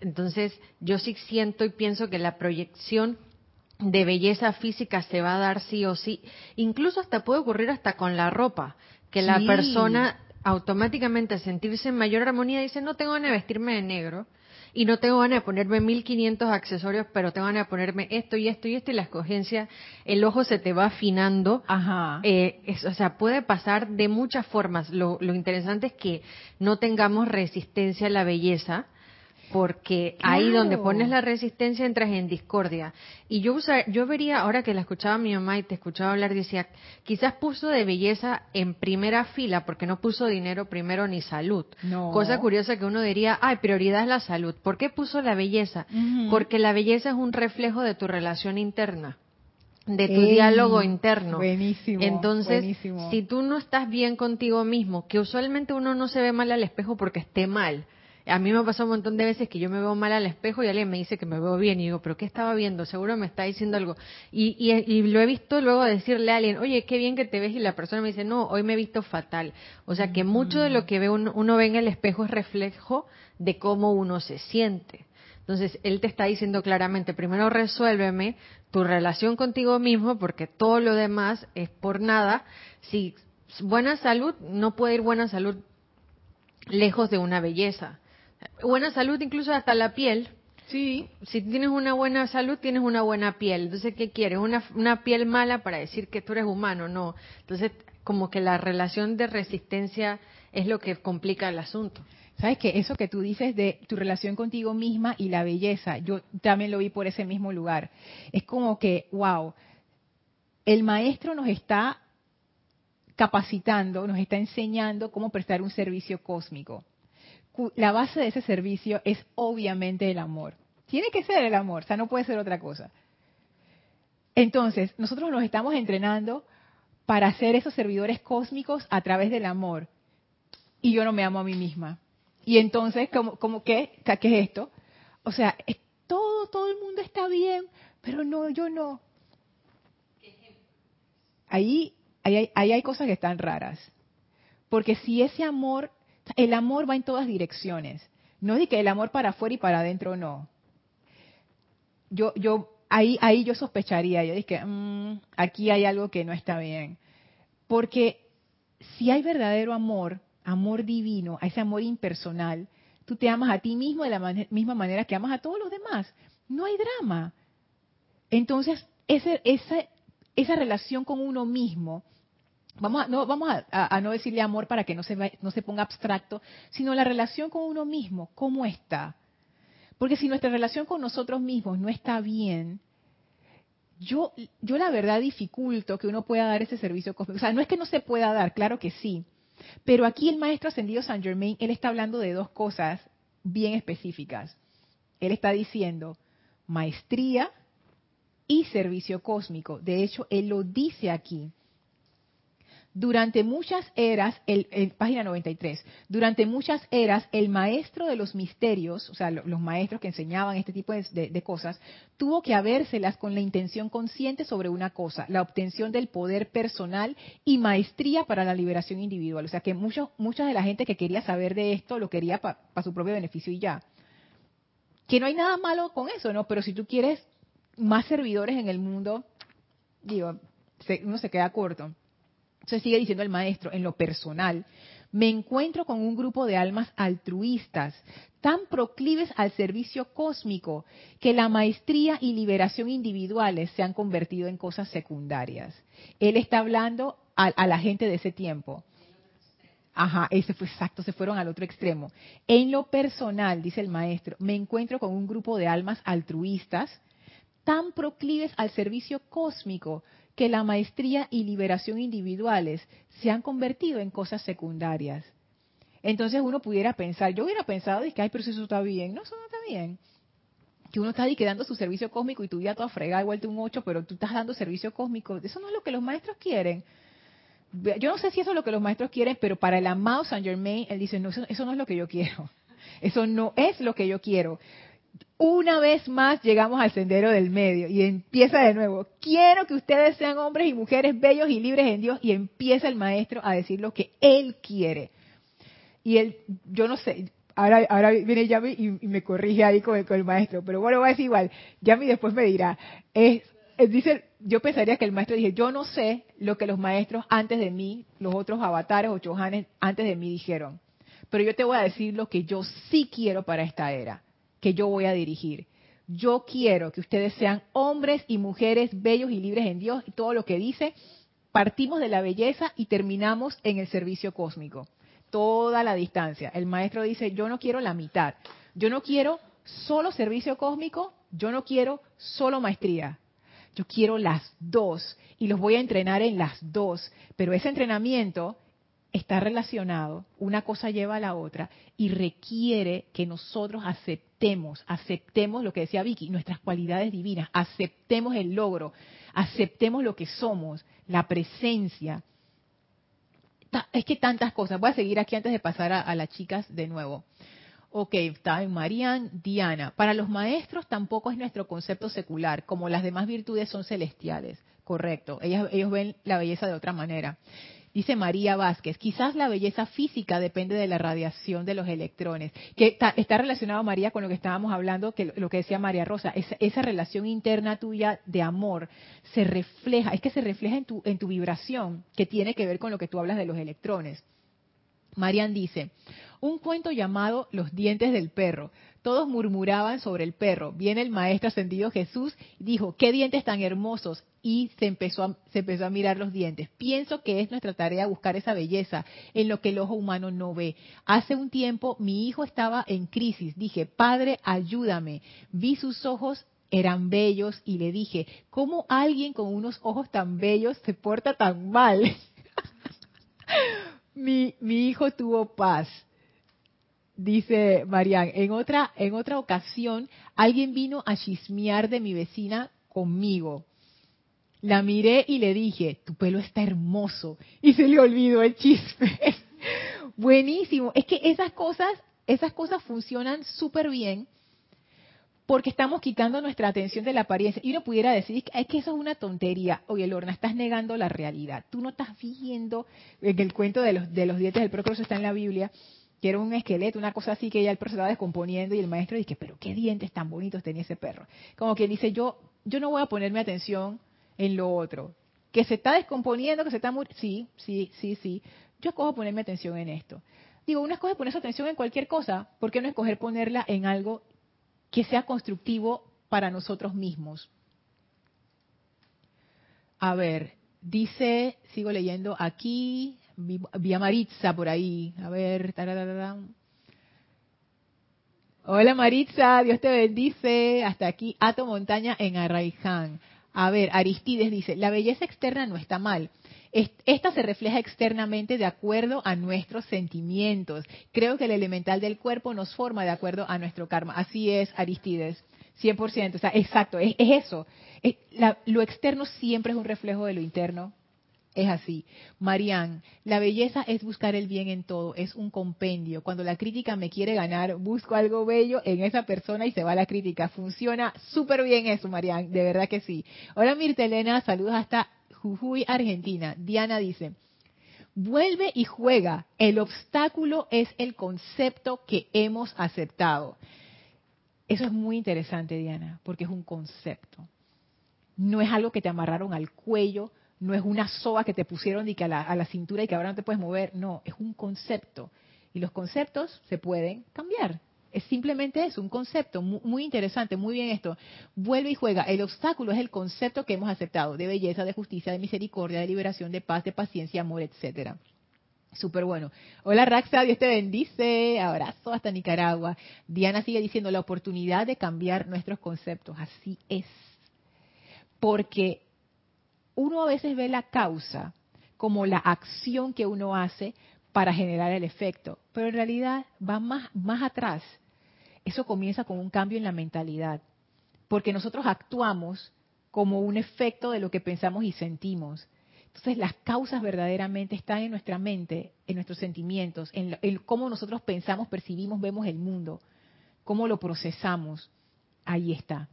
Entonces, yo sí siento y pienso que la proyección de belleza física se va a dar sí o sí. Incluso hasta puede ocurrir hasta con la ropa, que la persona automáticamente al sentirse en mayor armonía dice, no tengo de vestirme de negro y no tengo ganas de ponerme 1500 accesorios, pero tengo ganas de ponerme esto y esto y esto y la escogencia, el ojo se te va afinando. Ajá. Eh, o sea, puede pasar de muchas formas. Lo, lo interesante es que no tengamos resistencia a la belleza, porque ahí donde pones la resistencia entras en discordia. Y yo yo vería, ahora que la escuchaba mi mamá y te escuchaba hablar, decía, quizás puso de belleza en primera fila porque no puso dinero primero ni salud. Cosa curiosa que uno diría, ay, prioridad es la salud. ¿Por qué puso la belleza? Porque la belleza es un reflejo de tu relación interna de tu diálogo interno. Buenísimo. Entonces, si tú no estás bien contigo mismo, que usualmente uno no se ve mal al espejo porque esté mal, A mí me pasado un montón de veces que yo me veo mal al espejo y alguien me dice que me veo bien y digo, pero ¿qué estaba viendo? Seguro me está diciendo algo. Y, y, lo he visto luego decirle a alguien, oye, qué bien que te ves y la persona me dice, no, hoy me he visto fatal. O sea que mucho de lo que ve uno, uno ve en el espejo es reflejo de cómo uno se siente. Entonces, él te está diciendo claramente, primero resuélveme tu relación contigo mismo, porque todo lo demás es por nada. Si buena salud, no puede ir buena salud lejos de una belleza. Buena salud incluso hasta la piel. Sí. Si tienes una buena salud, tienes una buena piel. Entonces, ¿qué quieres? Una, una piel mala para decir que tú eres humano, no. Entonces, como que la relación de resistencia es lo que complica el asunto. ¿Sabes qué? Eso que tú dices de tu relación contigo misma y la belleza, yo también lo vi por ese mismo lugar. Es como que, wow, el maestro nos está capacitando, nos está enseñando cómo prestar un servicio cósmico. La base de ese servicio es obviamente el amor. Tiene que ser el amor, o sea, no puede ser otra cosa. Entonces, nosotros nos estamos entrenando para ser esos servidores cósmicos a través del amor. Y yo no me amo a mí misma. Y entonces, ¿cómo, qué? ¿Qué es esto? O sea, todo, todo el mundo está bien, pero no, yo no. Ahí, ahí, ahí hay cosas que están raras. Porque si ese amor, el amor va en todas direcciones. No es que el amor para afuera y para adentro no. Yo, yo, ahí, ahí yo sospecharía, yo dije, mmm, aquí hay algo que no está bien. Porque si hay verdadero amor, amor divino, a ese amor impersonal, tú te amas a ti mismo de la misma manera que amas a todos los demás. No hay drama. Entonces, ese, esa, esa relación con uno mismo, vamos, a, no, vamos a, no decirle amor para que no se, no se ponga abstracto, sino la relación con uno mismo, ¿cómo está? Porque si nuestra relación con nosotros mismos no está bien, yo, yo la verdad dificulto que uno pueda dar ese servicio cósmico. O sea, no es que no se pueda dar, claro que sí, pero aquí el maestro ascendido Saint Germain, él está hablando de dos cosas bien específicas. Él está diciendo maestría y servicio cósmico. De hecho, él lo dice aquí. Durante muchas eras, el, página 93, durante muchas eras el maestro de los misterios, o sea, los maestros que enseñaban este tipo de, cosas, tuvo que habérselas con la intención consciente sobre una cosa, la obtención del poder personal y maestría para la liberación individual. O sea, que mucho, mucha de la gente que quería saber de esto lo quería para su propio beneficio y ya. Que no hay nada malo con eso, ¿no? Pero si tú quieres más servidores en el mundo, digo, uno se queda corto. Se sigue diciendo el maestro, en lo personal, me encuentro con un grupo de almas altruistas, tan proclives al servicio cósmico, que la maestría y liberación individuales se han convertido en cosas secundarias. Él está hablando a, la gente de ese tiempo. Ajá, ese fue exacto, se fueron al otro extremo. En lo personal, dice el maestro, me encuentro con un grupo de almas altruistas, tan proclives al servicio cósmico, que la maestría y liberación individuales se han convertido en cosas secundarias. Entonces uno pudiera pensar, yo hubiera pensado, que, ay, pero eso está bien. No, eso no está bien. Que uno está quedando su servicio cósmico y tu vida toda fregada, vuelta un ocho, pero tú estás dando servicio cósmico. Eso no es lo que los maestros quieren. Yo no sé si eso es lo que los maestros quieren, pero para el amado Saint Germain, él dice, no, eso no es lo que yo quiero. Eso no es lo que yo quiero una vez más llegamos al sendero del medio y empieza de nuevo. Quiero que ustedes sean hombres y mujeres bellos y libres en Dios y empieza el maestro a decir lo que él quiere. Y él, yo no sé, ahora, ahora viene Yami y, me corrige ahí con el, maestro, pero bueno, va a decir igual. Yami después me dirá, es, dice, yo pensaría que el maestro dije, yo no sé lo que los maestros antes de mí, los otros avatares o chohanes antes de mí dijeron, pero yo te voy a decir lo que yo sí quiero para esta era que yo voy a dirigir. Yo quiero que ustedes sean hombres y mujeres bellos y libres en Dios y todo lo que dice. Partimos de la belleza y terminamos en el servicio cósmico. Toda la distancia. El maestro dice, yo no quiero la mitad. Yo no quiero solo servicio cósmico, yo no quiero solo maestría. Yo quiero las dos y los voy a entrenar en las dos. Pero ese entrenamiento está relacionado, una cosa lleva a la otra y requiere que nosotros aceptemos, aceptemos lo que decía Vicky, nuestras cualidades divinas, aceptemos el logro, aceptemos lo que somos, la presencia. Es que tantas cosas. Voy a seguir aquí antes de pasar a, las chicas de nuevo. Ok, está en Marian, Diana. Para los maestros tampoco es nuestro concepto secular, como las demás virtudes son celestiales. Correcto, ellos, ellos ven la belleza de otra manera. Dice María Vázquez, quizás la belleza física depende de la radiación de los electrones, que está, relacionado, María, con lo que estábamos hablando, que lo que decía María Rosa, esa, relación interna tuya de amor se refleja, es que se refleja en tu, en tu vibración, que tiene que ver con lo que tú hablas de los electrones. Marian dice, un cuento llamado Los dientes del perro. Todos murmuraban sobre el perro. Viene el maestro ascendido Jesús y dijo, qué dientes tan hermosos. Y se empezó, a, se empezó a mirar los dientes. Pienso que es nuestra tarea buscar esa belleza en lo que el ojo humano no ve. Hace un tiempo mi hijo estaba en crisis. Dije, Padre, ayúdame. Vi sus ojos eran bellos y le dije, ¿cómo alguien con unos ojos tan bellos se porta tan mal? mi, mi hijo tuvo paz dice Marian, en otra, en otra ocasión alguien vino a chismear de mi vecina conmigo. La miré y le dije, tu pelo está hermoso. Y se le olvidó el chisme. Buenísimo. Es que esas cosas, esas cosas funcionan súper bien porque estamos quitando nuestra atención de la apariencia. Y uno pudiera decir, es que eso es una tontería. Oye, Lorna, estás negando la realidad. Tú no estás viendo, en el cuento de los, de los dientes del procroso está en la Biblia, que era un esqueleto, una cosa así que ya el se estaba descomponiendo y el maestro dice, pero qué dientes tan bonitos tenía ese perro. Como quien dice, yo, yo no voy a ponerme atención en lo otro. Que se está descomponiendo, que se está muriendo. Sí, sí, sí, sí. Yo escojo ponerme atención en esto. Digo, uno escoge ponerse atención en cualquier cosa. ¿Por qué no escoger ponerla en algo que sea constructivo para nosotros mismos? A ver, dice, sigo leyendo aquí, vi, a Maritza por ahí. A ver. Hola Maritza, Dios te bendice. Hasta aquí, Ato Montaña en Arraiján. A ver, Aristides dice, la belleza externa no está mal. Esta se refleja externamente de acuerdo a nuestros sentimientos. Creo que el elemental del cuerpo nos forma de acuerdo a nuestro karma. Así es, Aristides. 100%. O sea, exacto, es, eso. lo externo siempre es un reflejo de lo interno. Es así. Marian, la belleza es buscar el bien en todo, es un compendio. Cuando la crítica me quiere ganar, busco algo bello en esa persona y se va la crítica. Funciona súper bien eso, Marian, de verdad que sí. Hola Mirtelena, saludos hasta Jujuy, Argentina. Diana dice, vuelve y juega. El obstáculo es el concepto que hemos aceptado. Eso es muy interesante, Diana, porque es un concepto. No es algo que te amarraron al cuello, no es una soga que te pusieron que a, la, cintura y que ahora no te puedes mover. No, es un concepto. Y los conceptos se pueden cambiar. Es simplemente eso, un concepto muy, interesante, muy bien esto. Vuelve y juega. El obstáculo es el concepto que hemos aceptado de belleza, de justicia, de misericordia, de liberación, de paz, de paciencia, amor, etcétera. Súper bueno. Hola Raxa, Dios te bendice. Abrazo hasta Nicaragua. Diana sigue diciendo la oportunidad de cambiar nuestros conceptos. Así es. Porque uno a veces ve la causa como la acción que uno hace para generar el efecto, pero en realidad va más, más atrás. Eso comienza con un cambio en la mentalidad, porque nosotros actuamos como un efecto de lo que pensamos y sentimos. Entonces las causas verdaderamente están en nuestra mente, en nuestros sentimientos, en, en cómo nosotros pensamos, percibimos, vemos el mundo, cómo lo procesamos. Ahí está.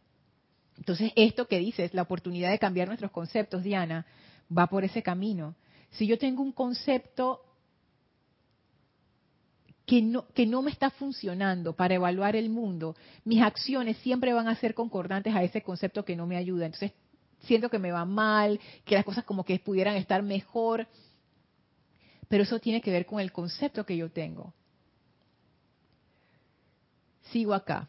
Entonces, esto que dices, la oportunidad de cambiar nuestros conceptos, Diana, va por ese camino. Si yo tengo un concepto que no, que no me está funcionando para evaluar el mundo, mis acciones siempre van a ser concordantes a ese concepto que no me ayuda. Entonces, siento que me va mal, que las cosas como que pudieran estar mejor, pero eso tiene que ver con el concepto que yo tengo. Sigo acá.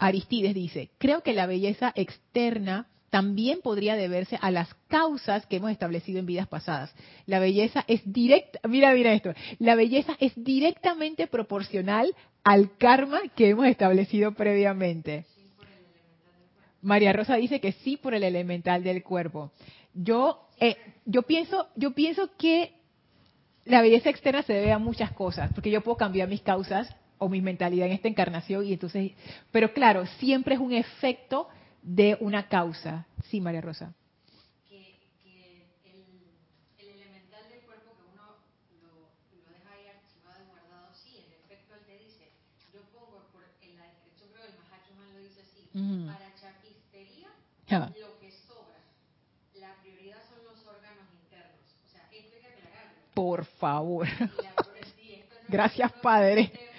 Aristides dice, creo que la belleza externa también podría deberse a las causas que hemos establecido en vidas pasadas. La belleza es directa, mira, mira esto, la belleza es directamente proporcional al karma que hemos establecido previamente. María Rosa dice que sí por el elemental del cuerpo. Yo, eh, yo pienso, yo pienso que la belleza externa se debe a muchas cosas, porque yo puedo cambiar mis causas o mi mentalidad en esta encarnación y entonces, pero claro, siempre es un efecto de una causa. Sí, María Rosa. Que, el, elemental del cuerpo que uno lo, deja ahí archivado y guardado, sí, en efecto él te dice, yo pongo por, en la descripción, creo que el lo dice así, Ujú. para chapistería, lo que sobra, la prioridad son los órganos internos. O sea, esto hay que aclararlo. Por favor. Y la- sí, esto no es- Gracias, es Padre.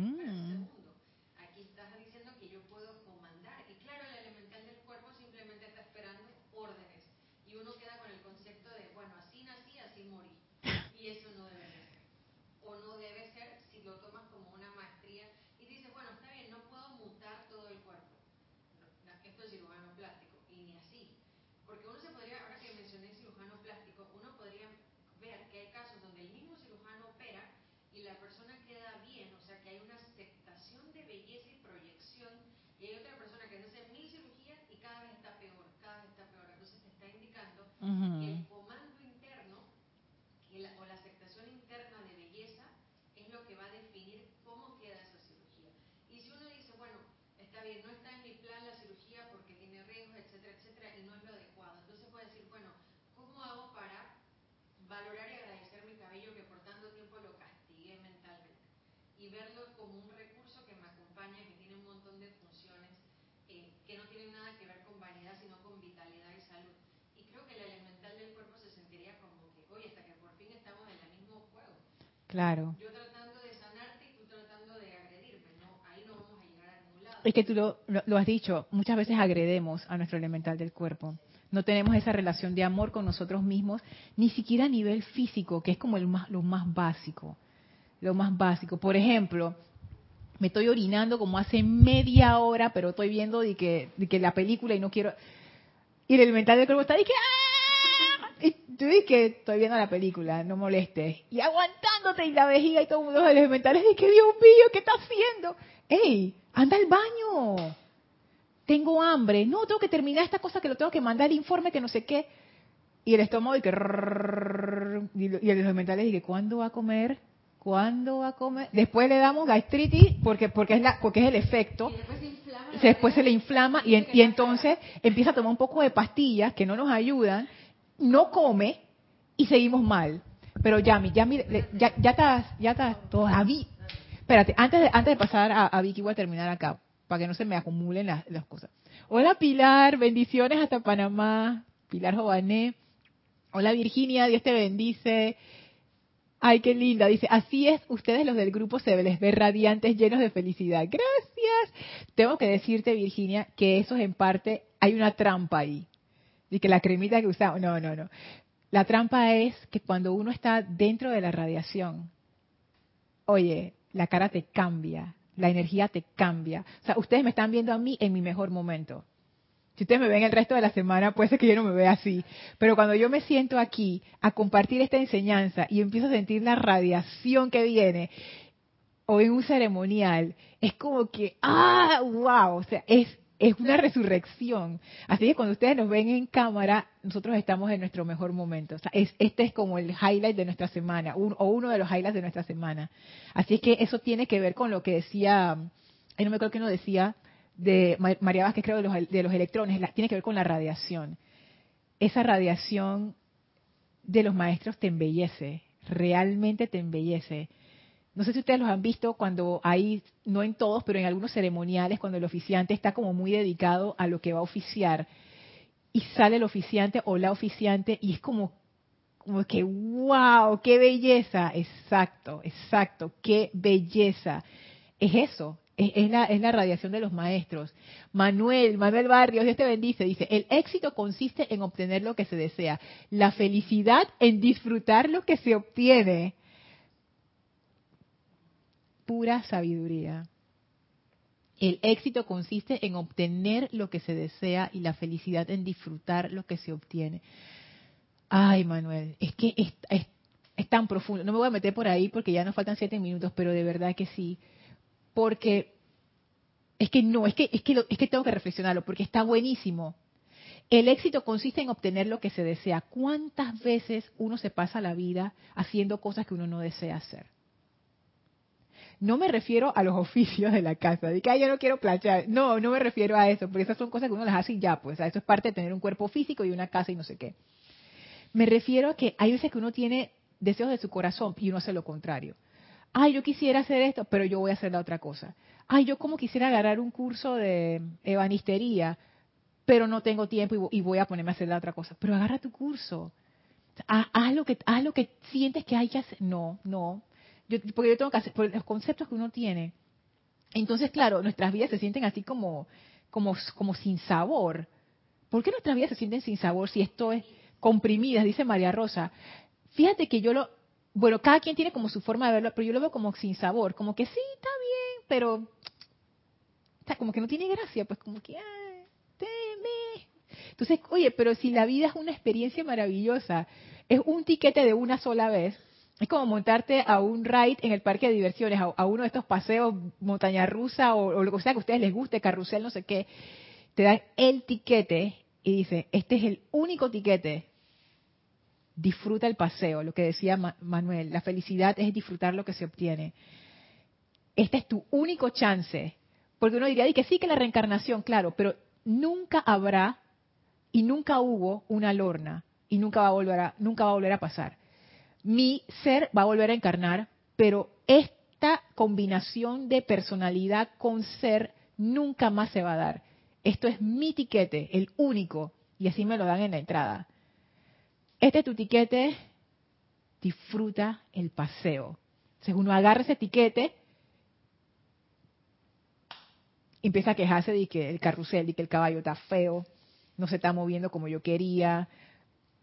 Mm. Que hay una aceptación de belleza y proyección y hay otra persona que hace mil cirugías y cada vez está peor, cada vez está peor. Entonces te está indicando que Ujú. el comando interno la- o la aceptación interna de belleza es lo que va a definir cómo queda esa cirugía. Y si uno dice, bueno, está bien, no está en mi plan la cirugía porque tiene riesgos, etcétera, etcétera, y no es lo adecuado, entonces puede decir, bueno, ¿cómo hago para valorar y agradecer mi cabello que por tanto tiempo lo castigué mentalmente? Y verlo como un recurso que me acompaña, que tiene un montón de funciones, eh, que no tienen nada que ver con vanidad, sino con vitalidad y salud. Y creo que el elemental del cuerpo se sentiría como que, oye, hasta que por fin estamos en el mismo juego. Claro. Yo tratando de sanarte y tú tratando de agredirme. No, ahí no vamos a llegar a ningún lado. Es que tú lo, lo- lo has dicho, muchas veces agredemos a nuestro elemental del cuerpo. No tenemos esa relación de amor con nosotros mismos, ni siquiera a nivel físico, que es como el más, lo más básico. Lo más básico. Por ejemplo, me estoy orinando como hace media hora, pero estoy viendo de que, de que la película y no quiero... Y el elemental del cuerpo está de que... ¡ah! Y tú que estoy viendo la película, no molestes. Y aguantándote y la vejiga y todo el mundo los elementales de que Dios mío, ¿qué está haciendo? ¡Ey! ¡Anda al baño! Tengo hambre. No, tengo que terminar esta cosa que lo tengo que mandar el informe que no sé qué. Y el estómago y que... Y lo- y el elementales y que ¿cuándo va a comer? ¿Cuándo va a comer? Después le damos gastritis porque porque es la porque es el efecto Y después se inflama. la se- después se le inflama y, en- y entonces empieza a tomar un poco de pastillas que no nos ayudan, no come y seguimos mal. Pero Yami, Yami, ya, ya estás, ya estás todavía. Espérate, antes de, antes de pasar a, a Vicky voy a terminar acá, para que no se me acumulen las, las cosas. Hola Pilar, bendiciones hasta Panamá. Pilar Jované. Hola Virginia, Dios te bendice. Ay, qué linda. Dice, así es, ustedes los del grupo se les ve radiantes, llenos de felicidad. Gracias. Tengo que decirte, Virginia, que eso es en parte, hay una trampa ahí. Y que la cremita que usamos, no, no, no. La trampa es que cuando uno está dentro de la radiación, oye, la cara te cambia, la energía te cambia. O sea, ustedes me están viendo a mí en mi mejor momento. Si ustedes me ven el resto de la semana, puede ser que yo no me vea así. Pero cuando yo me siento aquí a compartir esta enseñanza y empiezo a sentir la radiación que viene, o en un ceremonial, es como que, ah, wow, o sea, es, es una resurrección. Así que cuando ustedes nos ven en cámara, nosotros estamos en nuestro mejor momento. O sea, es, este es como el highlight de nuestra semana, un- o uno de los highlights de nuestra semana. Así es que eso tiene que ver con lo que decía, ahí no me acuerdo que uno decía, de Ma- María Vázquez, creo, de los, de los electrones, la- tiene que ver con la radiación. Esa radiación de los maestros te embellece, realmente te embellece. No sé si ustedes los han visto cuando hay, no en todos, pero en algunos ceremoniales, cuando el oficiante está como muy dedicado a lo que va a oficiar y sale el oficiante o la oficiante y es como, como que, wow, qué belleza. Exacto, exacto, qué belleza. Es eso, es, es la, es la radiación de los maestros. Manuel, Manuel Barrios, Dios te bendice, dice, el éxito consiste en obtener lo que se desea, la felicidad en disfrutar lo que se obtiene. Pura sabiduría. El éxito consiste en obtener lo que se desea y la felicidad en disfrutar lo que se obtiene. Ay, Manuel, es que es, es, tan profundo. No me voy a meter por ahí porque ya nos faltan siete minutos, pero de verdad que sí. Porque es que no, es que, es que, es que tengo que reflexionarlo, porque está buenísimo. El éxito consiste en obtener lo que se desea. ¿Cuántas veces uno se pasa la vida haciendo cosas que uno no desea hacer? No me refiero a los oficios de la casa, de que yo no quiero planchar. No, no me refiero a eso, porque esas son cosas que uno las hace y ya, pues. eso es parte de tener un cuerpo físico y una casa y no sé qué. Me refiero a que hay veces que uno tiene deseos de su corazón y uno hace lo contrario. Ay, yo quisiera hacer esto, pero yo voy a hacer la otra cosa. Ay, yo como quisiera agarrar un curso de ebanistería, pero no tengo tiempo y voy a ponerme a hacer la otra cosa. Pero agarra tu curso. Haz lo que, haz lo que sientes que hay que hacer. No, no, porque yo tengo que hacer, por los conceptos que uno tiene. Entonces, claro, nuestras vidas se sienten así como, como, como sin sabor. ¿Por qué nuestras vidas se sienten sin sabor si esto es comprimidas? Dice María Rosa. Fíjate que yo lo, bueno, cada quien tiene como su forma de verlo, pero yo lo veo como sin sabor, como que sí, está bien, pero está como que no tiene gracia, pues como que, ay, teme. Entonces, oye, pero si la vida es una experiencia maravillosa, es un tiquete de una sola vez, es como montarte a un ride en el parque de diversiones, a, uno de estos paseos, montaña rusa o, lo que sea que a ustedes les guste, carrusel, no sé qué. Te dan el tiquete y dice, este es el único tiquete. Disfruta el paseo, lo que decía Manuel. La felicidad es disfrutar lo que se obtiene. Este es tu único chance. Porque uno diría, que sí que la reencarnación, claro, pero nunca habrá y nunca hubo una lorna y nunca va a volver a, nunca va a volver a pasar mi ser va a volver a encarnar, pero esta combinación de personalidad con ser nunca más se va a dar. Esto es mi tiquete, el único, y así me lo dan en la entrada. Este es tu tiquete, disfruta el paseo. Entonces uno agarra ese tiquete, empieza a quejarse de que el carrusel, de que el caballo está feo, no se está moviendo como yo quería,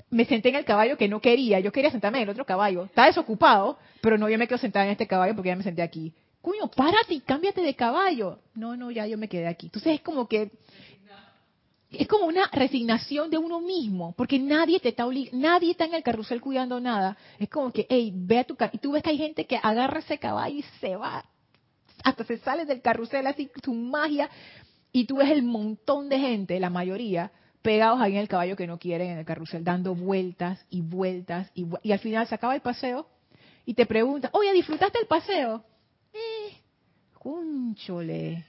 me senté en el caballo que no quería, yo quería sentarme en el otro caballo. Está desocupado, pero no, yo me quiero sentar en este caballo porque ya me senté aquí. Coño, párate y cámbiate de caballo. No, no, ya yo me quedé aquí. Entonces es como que es como una resignación de uno mismo, porque nadie te está nadie está en el carrusel cuidando nada. Es como que, hey, ve a tu. Y tú ves que hay gente que agarra ese caballo y se va, hasta se sale del carrusel así, su magia, y tú ves el montón de gente, la mayoría, pegados ahí en el caballo que no quieren, en el carrusel, dando vueltas y vueltas, y, y al final se acaba el paseo y te pregunta, oye, ¿disfrutaste el paseo? Eh, cúnchole.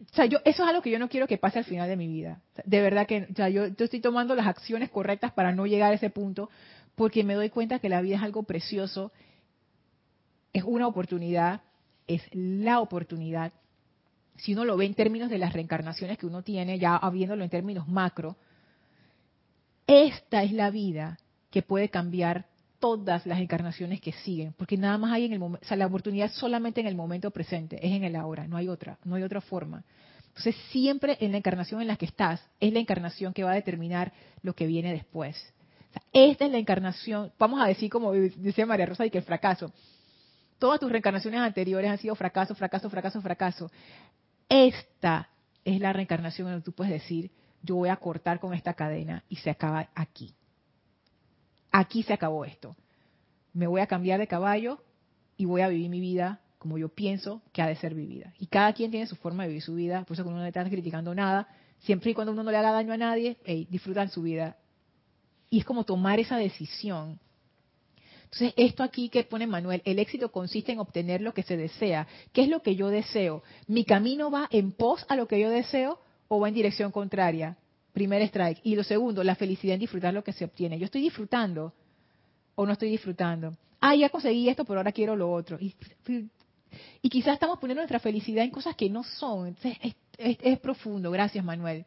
O sea, yo, eso es algo que yo no quiero que pase al final de mi vida. de verdad que o sea, yo, estoy tomando las acciones correctas para no llegar a ese punto, porque me doy cuenta que la vida es algo precioso, es una oportunidad, es la oportunidad si uno lo ve en términos de las reencarnaciones que uno tiene, ya habiéndolo en términos macro, esta es la vida que puede cambiar todas las encarnaciones que siguen, porque nada más hay en el momento, o sea, la oportunidad solamente en el momento presente, es en el ahora, no hay otra, no hay otra forma. Entonces, siempre en la encarnación en la que estás, es la encarnación que va a determinar lo que viene después. esta es la encarnación, vamos a decir como decía María Rosa, y que el fracaso. Todas tus reencarnaciones anteriores han sido fracaso, fracaso, fracaso, fracaso. Esta es la reencarnación en la que tú puedes decir, yo voy a cortar con esta cadena y se acaba aquí. Aquí se acabó esto. Me voy a cambiar de caballo y voy a vivir mi vida como yo pienso que ha de ser vivida. Y cada quien tiene su forma de vivir su vida, por eso que uno no está criticando nada, siempre y cuando uno no le haga daño a nadie, hey, disfrutan su vida. Y es como tomar esa decisión entonces, esto aquí que pone Manuel, el éxito consiste en obtener lo que se desea. ¿Qué es lo que yo deseo? ¿Mi camino va en pos a lo que yo deseo o va en dirección contraria? Primer strike. Y lo segundo, la felicidad en disfrutar lo que se obtiene. ¿Yo estoy disfrutando o no estoy disfrutando? Ah, ya conseguí esto, pero ahora quiero lo otro. Y, quizás estamos poniendo nuestra felicidad en cosas que no son. Entonces, es profundo. Gracias, Manuel.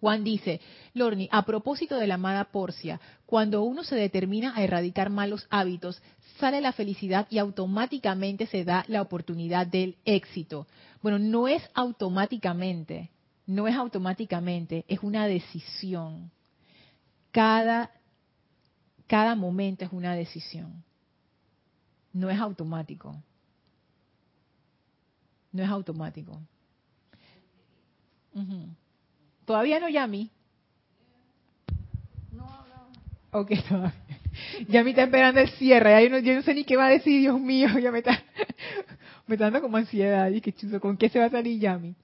Juan dice, Lorni, a propósito de la amada Porcia, cuando uno se determina a erradicar malos hábitos, sale la felicidad y automáticamente se da la oportunidad del éxito. Bueno, no es automáticamente, no es automáticamente, es una decisión. Cada, cada momento es una decisión. No es automático. No es automático. Todavía no, Yami. No, no. Ok, todavía. Yami está esperando el cierre. Ya Yo no, yo no sé ni qué va a decir, Dios mío. Ya me está, me está dando como ansiedad. Y qué chuzo, ¿con qué se va a salir Yami?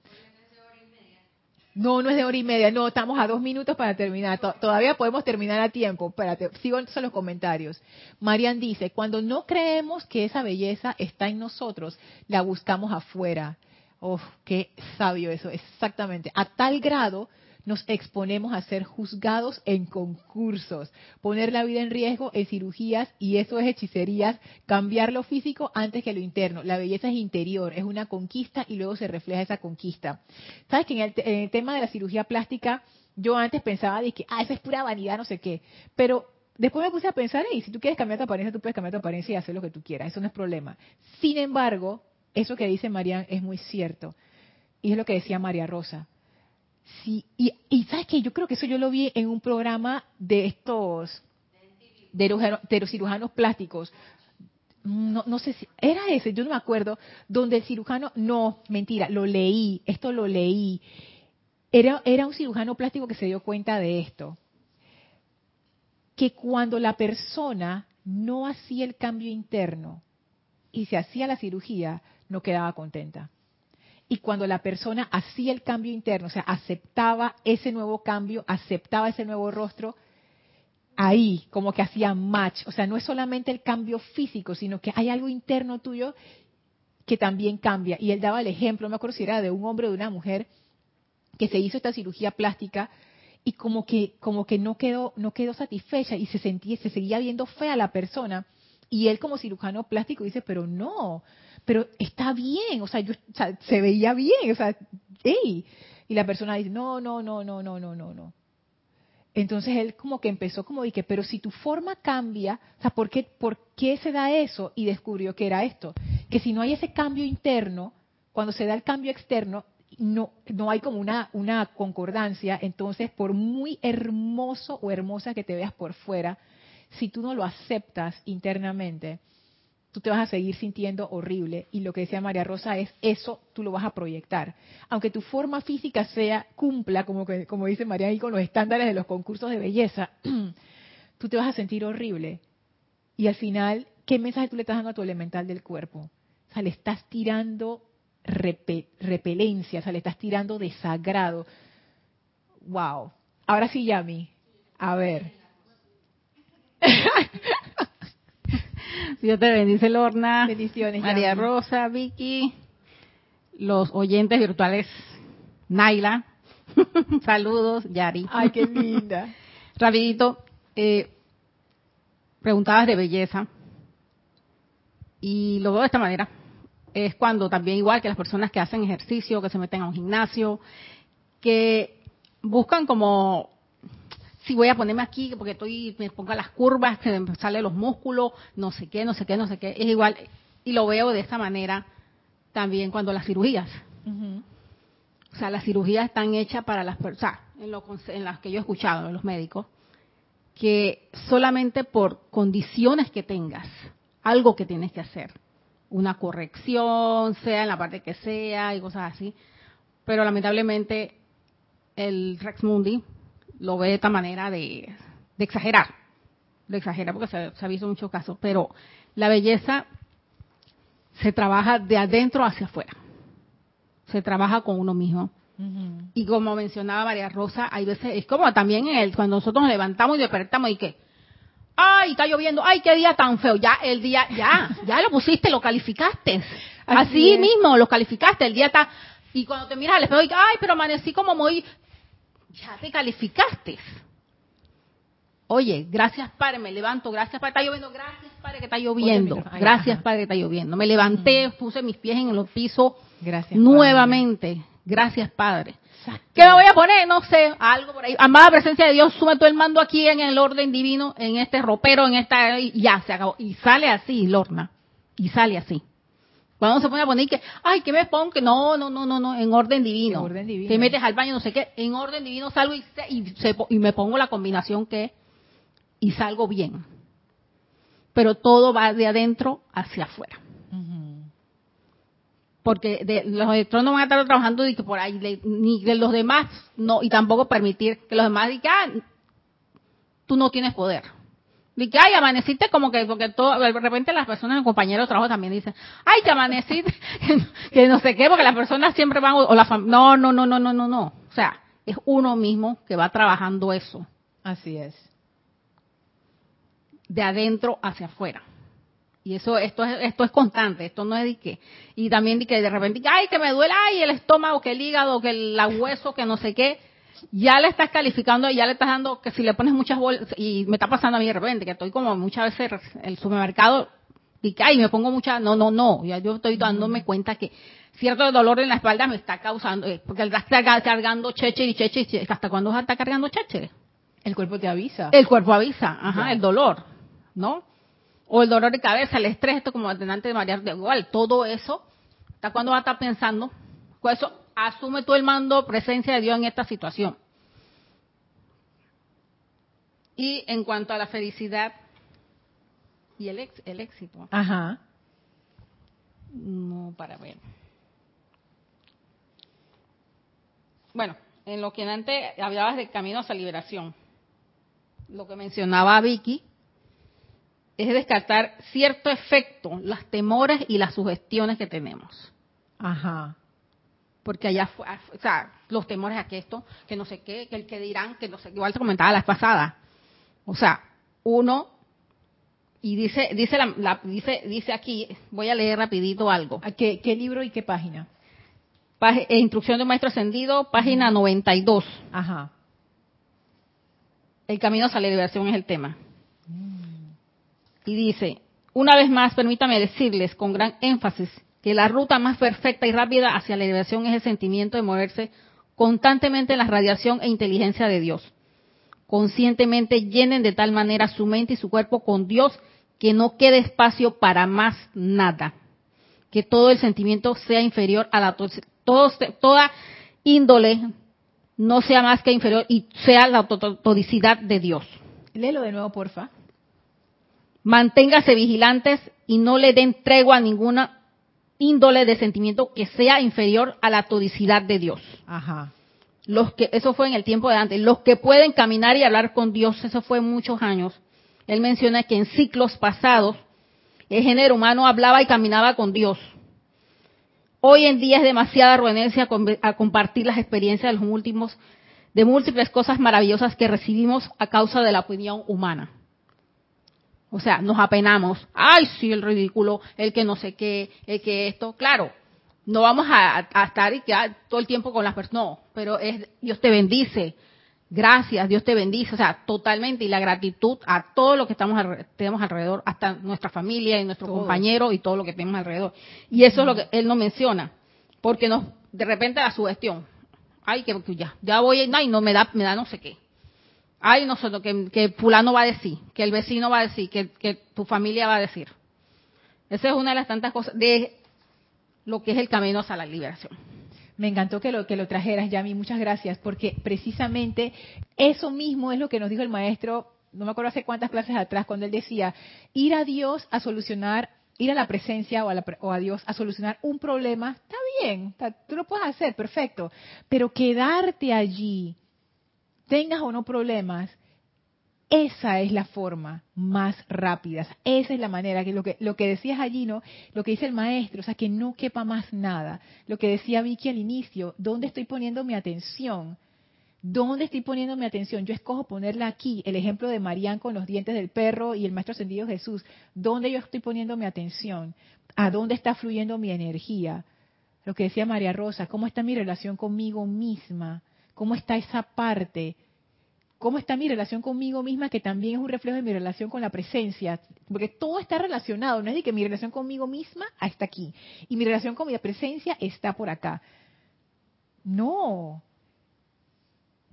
No, no es de hora y media. No, estamos a dos minutos para terminar. To- todavía podemos terminar a tiempo. Espérate, sigo entonces los comentarios. Marian dice, cuando no creemos que esa belleza está en nosotros, la buscamos afuera. Oh, qué sabio eso, exactamente. A tal grado nos exponemos a ser juzgados en concursos, poner la vida en riesgo en cirugías y eso es hechicerías, cambiar lo físico antes que lo interno. La belleza es interior, es una conquista y luego se refleja esa conquista. ¿Sabes que en el, tema de la cirugía plástica, yo antes pensaba de que, ah, eso es pura vanidad, no sé qué, pero después me puse a pensar, y si tú quieres cambiar tu apariencia, tú puedes cambiar tu apariencia y hacer lo que tú quieras, eso no es problema. Sin embargo, eso que dice Marian es muy cierto. Y es lo que decía María Rosa. Sí, y, y sabes que yo creo que eso yo lo vi en un programa de estos de los, cirujanos plásticos. No, no sé si era ese, yo no me acuerdo, donde el cirujano, no, mentira, lo leí, esto lo leí. Era, era un cirujano plástico que se dio cuenta de esto. Que cuando la persona no hacía el cambio interno y se hacía la cirugía, no quedaba contenta. Y cuando la persona hacía el cambio interno, o sea, aceptaba ese nuevo cambio, aceptaba ese nuevo rostro, ahí como que hacía match. O sea, no es solamente el cambio físico, sino que hay algo interno tuyo que también cambia. Y él daba el ejemplo, no me acuerdo si era de un hombre o de una mujer, que se hizo esta cirugía plástica y como que como que no quedó no quedó satisfecha y se sentía se seguía viendo fea la persona y él como cirujano plástico dice pero no pero está bien o sea yo se veía bien o sea hey y la persona dice no no no no no no no no entonces él como que empezó como dije pero si tu forma cambia o sea por qué por qué se da eso y descubrió que era esto que si no hay ese cambio interno cuando se da el cambio externo no, no hay como una, una concordancia, entonces por muy hermoso o hermosa que te veas por fuera, si tú no lo aceptas internamente, tú te vas a seguir sintiendo horrible. Y lo que decía María Rosa es, eso tú lo vas a proyectar. Aunque tu forma física sea, cumpla, como, que, como dice María con los estándares de los concursos de belleza, tú te vas a sentir horrible. Y al final, ¿qué mensaje tú le estás dando a tu elemental del cuerpo? O sea, le estás tirando repe, repelencia, o sea, le estás tirando desagrado. Wow. Ahora sí, Yami. A ver. Dios te bendice, Lorna. Bendiciones, María. Rosa, Vicky, los oyentes virtuales, Naila. Saludos, Yari. Ay, qué linda. Rapidito, eh, preguntabas de belleza. Y lo veo de esta manera. Es cuando también, igual que las personas que hacen ejercicio, que se meten a un gimnasio, que buscan como, si voy a ponerme aquí porque estoy, me pongo las curvas, que me salen los músculos, no sé qué, no sé qué, no sé qué. Es igual, y lo veo de esta manera también cuando las cirugías. O sea, las cirugías están hechas para las personas, en, lo en las que yo he escuchado de los médicos, que solamente por condiciones que tengas, algo que tienes que hacer, una corrección, sea en la parte que sea y cosas así, pero lamentablemente el Rex Mundi lo ve de esta manera de, de exagerar, de exagerar porque se, se ha visto muchos casos, pero la belleza se trabaja de adentro hacia afuera. Se trabaja con uno mismo. Y como mencionaba María Rosa, hay veces, es como también el, cuando nosotros nos levantamos y despertamos y que, ay, está lloviendo, ay, qué día tan feo, ya el día, ya, ya lo pusiste, lo calificaste. Así, mismo, lo calificaste, el día está, y cuando te miras al espejo y ay, pero amanecí como muy, ya te calificaste. Oye, gracias Padre, me levanto, gracias Padre, está lloviendo, gracias Padre que está lloviendo, gracias. Padre que está lloviendo. Me levanté, puse mis pies en el piso Gracias. nuevamente, gracias Padre. Padre. ¿Qué me voy a poner? No sé, algo por ahí. Amada presencia de Dios, suma todo el mando aquí en el orden divino, en este ropero, en esta, y ya, se acabó. Y sale así, Lorna. Y sale así. Cuando se pone a poner que, ay, que me pongo, que no, no, no, no, no, en orden divino. En orden divino. Te metes al baño, no sé qué, en orden divino salgo y, se- y, se- y me pongo la combinación que, y salgo bien. Pero todo va de adentro hacia afuera. Porque de, los electrones no van a estar trabajando y que por ahí, de- ni de los demás, no, y tampoco permitir que los demás digan, ah, tú no tienes poder. Y que, ay, amaneciste como que, porque todo, de repente las personas, los compañeros de trabajo también dicen, ay, que amaneciste, que no sé qué, porque las personas siempre van, o la no, no, no, no, no, no, no. O sea, es uno mismo que va trabajando eso, Así es. de adentro hacia afuera. Y eso, esto es, esto es constante, esto no es de que, y también de que de repente, ay, que me duele, ay, el estómago, que el hígado, que el la hueso, que no sé qué, ya le estás calificando y ya le estás dando, que si le pones muchas bolsas, y me está pasando a mí de repente, que estoy como muchas veces en el supermercado, y que, ay, me pongo mucha, no, no, no, ya yo estoy dándome cuenta que cierto dolor en la espalda me está causando, eh, porque está carga- cargando cheche y cheche, y cheche. ¿hasta cuándo vas a estar cargando cheche? El cuerpo te avisa. El cuerpo avisa, ajá, Ya. el dolor, ¿no? O el dolor de cabeza, el estrés, esto como antes de marear de igual, todo eso, ¿hasta cuándo va a estar pensando? Por eso, asume tú el mando, presencia de Dios en esta situación. Y en cuanto a la felicidad y el, ex- el éxito, Ajá. no, para ver. Bueno, en lo que antes hablabas de caminos a liberación, lo que mencionaba Vicky es descartar cierto efecto, los temores y las sugestiones que tenemos. Ajá. Porque allá, fu- o sea, los temores a que esto, que no sé qué, que el que dirán, que no sé, igual te comentaba la pasada. O sea, uno, y dice, dice, la, la- dice, dice aquí, voy a leer rapidito algo. ¿A ¿Qué, ¿Qué libro y qué página? Pag- eh, Instrucción de un maestro ascendido, página 92. Ajá. El camino hacia la liberación es el tema. Y dice, una vez más, permítame decirles con gran énfasis que la ruta más perfecta y rápida hacia la liberación es el sentimiento de moverse constantemente en la radiación e inteligencia de Dios. Conscientemente llenen de tal manera su mente y su cuerpo con Dios que no quede espacio para más nada. Que todo el sentimiento sea inferior a la to- todo- toda índole no sea más que inferior y sea la to- to- todicidad de Dios. Léelo de nuevo, porfa. Manténgase vigilantes y no le den tregua a ninguna índole de sentimiento que sea inferior a la todicidad de Dios. Ajá. Los que, eso fue en el tiempo de antes. Los que pueden caminar y hablar con Dios, eso fue muchos años. Él menciona que en ciclos pasados el género humano hablaba y caminaba con Dios. Hoy en día es demasiada renuencia a compartir las experiencias de los últimos, de múltiples cosas maravillosas que recibimos a causa de la opinión humana. O sea, nos apenamos. Ay, sí, el ridículo, el que no sé qué, el que esto. Claro, no vamos a, a estar y quedar todo el tiempo con las personas. No, pero es Dios te bendice. Gracias, Dios te bendice. O sea, totalmente. Y la gratitud a todo lo que estamos tenemos alrededor, hasta nuestra familia y nuestro Todo. compañero y todo lo que tenemos alrededor. Y eso es lo que él no menciona. Porque nos, de repente la sugestión. Ay, que, que ya, ya voy, ay, no, me da, me da no sé qué. Ay, no sé, lo que, que fulano va a decir, que el vecino va a decir, que, tu familia va a decir. Esa es una de las tantas cosas de lo que es el camino hacia la liberación. Me encantó que lo, que lo trajeras, Yami. Muchas gracias, porque precisamente eso mismo es lo que nos dijo el maestro, no me acuerdo hace cuántas clases atrás, cuando él decía, ir a Dios a solucionar, ir a la presencia o a, la o a Dios a solucionar un problema, está bien, tú lo puedes hacer, perfecto, pero quedarte allí, tengas o no problemas, esa es la forma más rápida, esa es la manera que lo que lo que decías allí, ¿no? Lo que dice el maestro, o sea, que no quepa más nada. Lo que decía Vicky al inicio, ¿dónde estoy poniendo mi atención? ¿Dónde estoy poniendo mi atención? Yo escojo ponerla aquí, el ejemplo de Marían con los dientes del perro y el maestro ascendido Jesús. ¿Dónde yo estoy poniendo mi atención? ¿A dónde está fluyendo mi energía? Lo que decía María Rosa, ¿cómo está mi relación conmigo misma? ¿Cómo está esa parte? Cómo está mi relación conmigo misma, que también es un reflejo de mi relación con la presencia, porque todo está relacionado, no es de que mi relación conmigo misma está aquí y mi relación con mi presencia está por acá. No,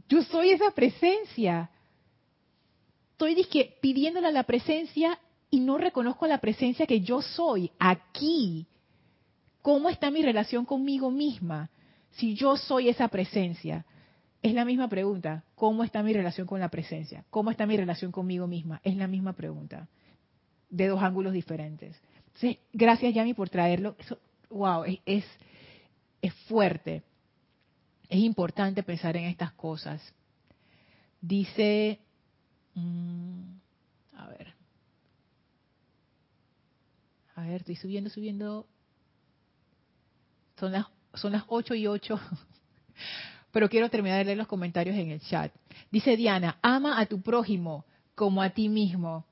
yo soy esa presencia. Estoy dizque, pidiéndole a la presencia y no reconozco la presencia que yo soy aquí. ¿Cómo está mi relación conmigo misma si yo soy esa presencia? Es la misma pregunta. ¿Cómo está mi relación con la presencia? ¿Cómo está mi relación conmigo misma? Es la misma pregunta, de dos ángulos diferentes. Entonces, gracias Yami por traerlo. Eso wow, es, es, fuerte. Es importante pensar en estas cosas. Dice, mm, a ver, a ver, estoy subiendo, subiendo. Son las, son las 8 y 8. Pero quiero terminar de leer los comentarios en el chat. Dice Diana, ama a tu prójimo como a ti mismo.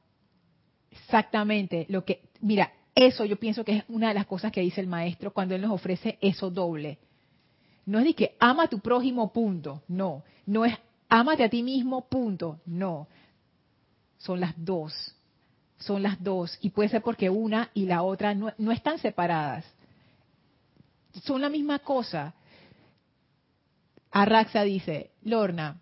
Exactamente. Lo que, mira, eso yo pienso que es una de las cosas que dice el maestro cuando él nos ofrece eso doble. No es de que ama a tu prójimo, punto. No. No es amate a ti mismo, punto. No. Son las dos. Son las dos. Y puede ser porque una y la otra no, no están separadas. Son la misma cosa. Arraxa dice, Lorna,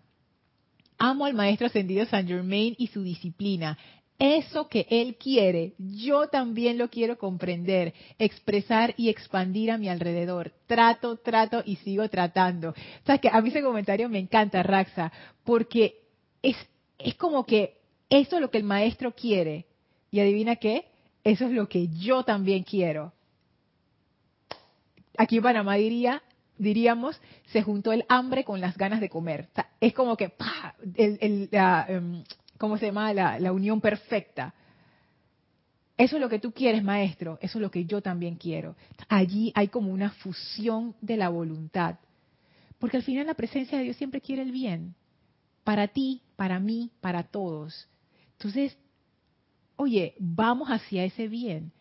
amo al maestro ascendido Saint Germain y su disciplina eso que Él quiere, yo también lo quiero comprender, expresar y expandir a mi alrededor. Trato, trato y sigo tratando. ¿Sabes que A mí ese comentario me encanta, Raxa, porque es, es como que eso es lo que el maestro quiere. Y adivina qué, eso es lo que yo también quiero. Aquí en Panamá diría, diríamos, se juntó el hambre con las ganas de comer. es como que, El, el, em, ¿cómo se llama? La, unión perfecta. Eso es lo que tú quieres, maestro. Eso es lo que yo también quiero. Allí hay como una fusión de la voluntad. Porque al final la presencia de Dios siempre quiere el bien. Para ti, para mí, para todos. Entonces, oye, vamos hacia ese bien.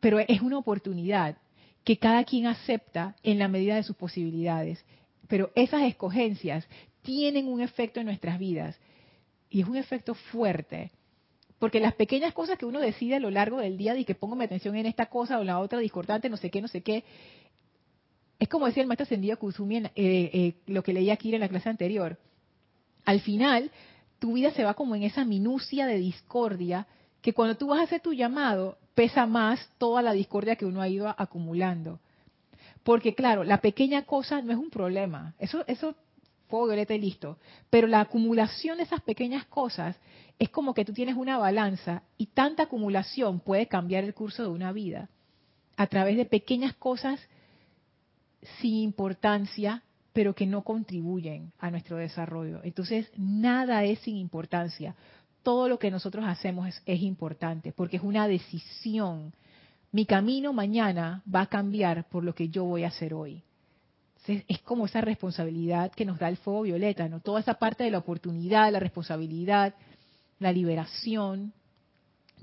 Pero es una oportunidad que cada quien acepta en la medida de sus posibilidades. Pero esas escogencias tienen un efecto en nuestras vidas y es un efecto fuerte. Porque las pequeñas cosas que uno decide a lo largo del día, de que pongo mi atención en esta cosa o la otra discordante, no sé qué, no sé qué, es como decía el maestro ascendido Kusumi eh, eh, lo que leí aquí en la clase anterior. Al final, tu vida se va como en esa minucia de discordia, que cuando tú vas a hacer tu llamado, pesa más toda la discordia que uno ha ido acumulando. Porque claro, la pequeña cosa no es un problema. Eso, eso fuego violeta y listo. Pero la acumulación de esas pequeñas cosas es como que tú tienes una balanza y tanta acumulación puede cambiar el curso de una vida a través de pequeñas cosas sin importancia, pero que no contribuyen a nuestro desarrollo. Entonces, nada es sin importancia. Todo lo que nosotros hacemos es, es importante porque es una decisión. Mi camino mañana va a cambiar por lo que yo voy a hacer hoy es como esa responsabilidad que nos da el fuego violeta, ¿no? Toda esa parte de la oportunidad, la responsabilidad, la liberación.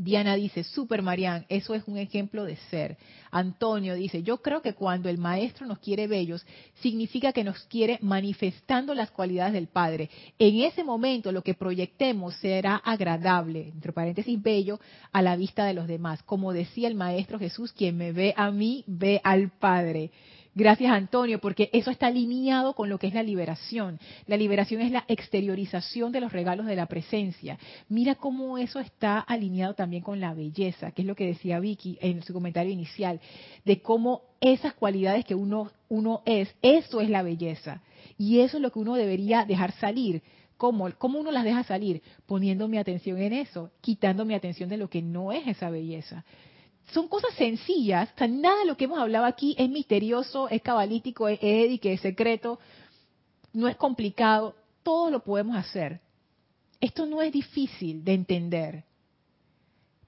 Diana dice, super Marian, eso es un ejemplo de ser. Antonio dice, yo creo que cuando el maestro nos quiere bellos, significa que nos quiere manifestando las cualidades del Padre. En ese momento lo que proyectemos será agradable, entre paréntesis, bello, a la vista de los demás. Como decía el maestro Jesús, quien me ve a mí, ve al Padre. Gracias, Antonio, porque eso está alineado con lo que es la liberación. La liberación es la exteriorización de los regalos de la presencia. Mira cómo eso está alineado también con la belleza, que es lo que decía Vicky en su comentario inicial, de cómo esas cualidades que uno, uno es, eso es la belleza. Y eso es lo que uno debería dejar salir. ¿Cómo? ¿Cómo uno las deja salir? Poniendo mi atención en eso, quitando mi atención de lo que no es esa belleza son cosas sencillas, nada de lo que hemos hablado aquí es misterioso, es cabalístico, es édique, es secreto, no es complicado, todo lo podemos hacer. Esto no es difícil de entender,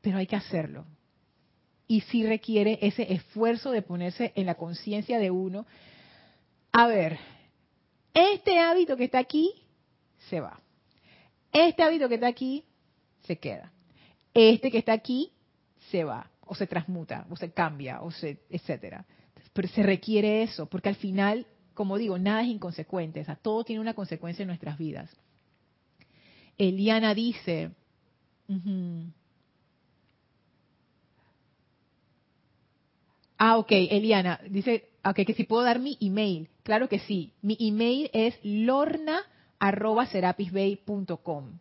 pero hay que hacerlo. Y sí requiere ese esfuerzo de ponerse en la conciencia de uno. A ver, este hábito que está aquí se va. Este hábito que está aquí se queda. Este que está aquí se va o se transmuta, o se cambia, o se, etcétera. Pero se requiere eso, porque al final, como digo, nada es inconsecuente, todo tiene una consecuencia en nuestras vidas. Eliana dice, ah, ok, Eliana, dice, ok, que si puedo dar mi email, claro que sí, mi email es lorna.serapisbay.com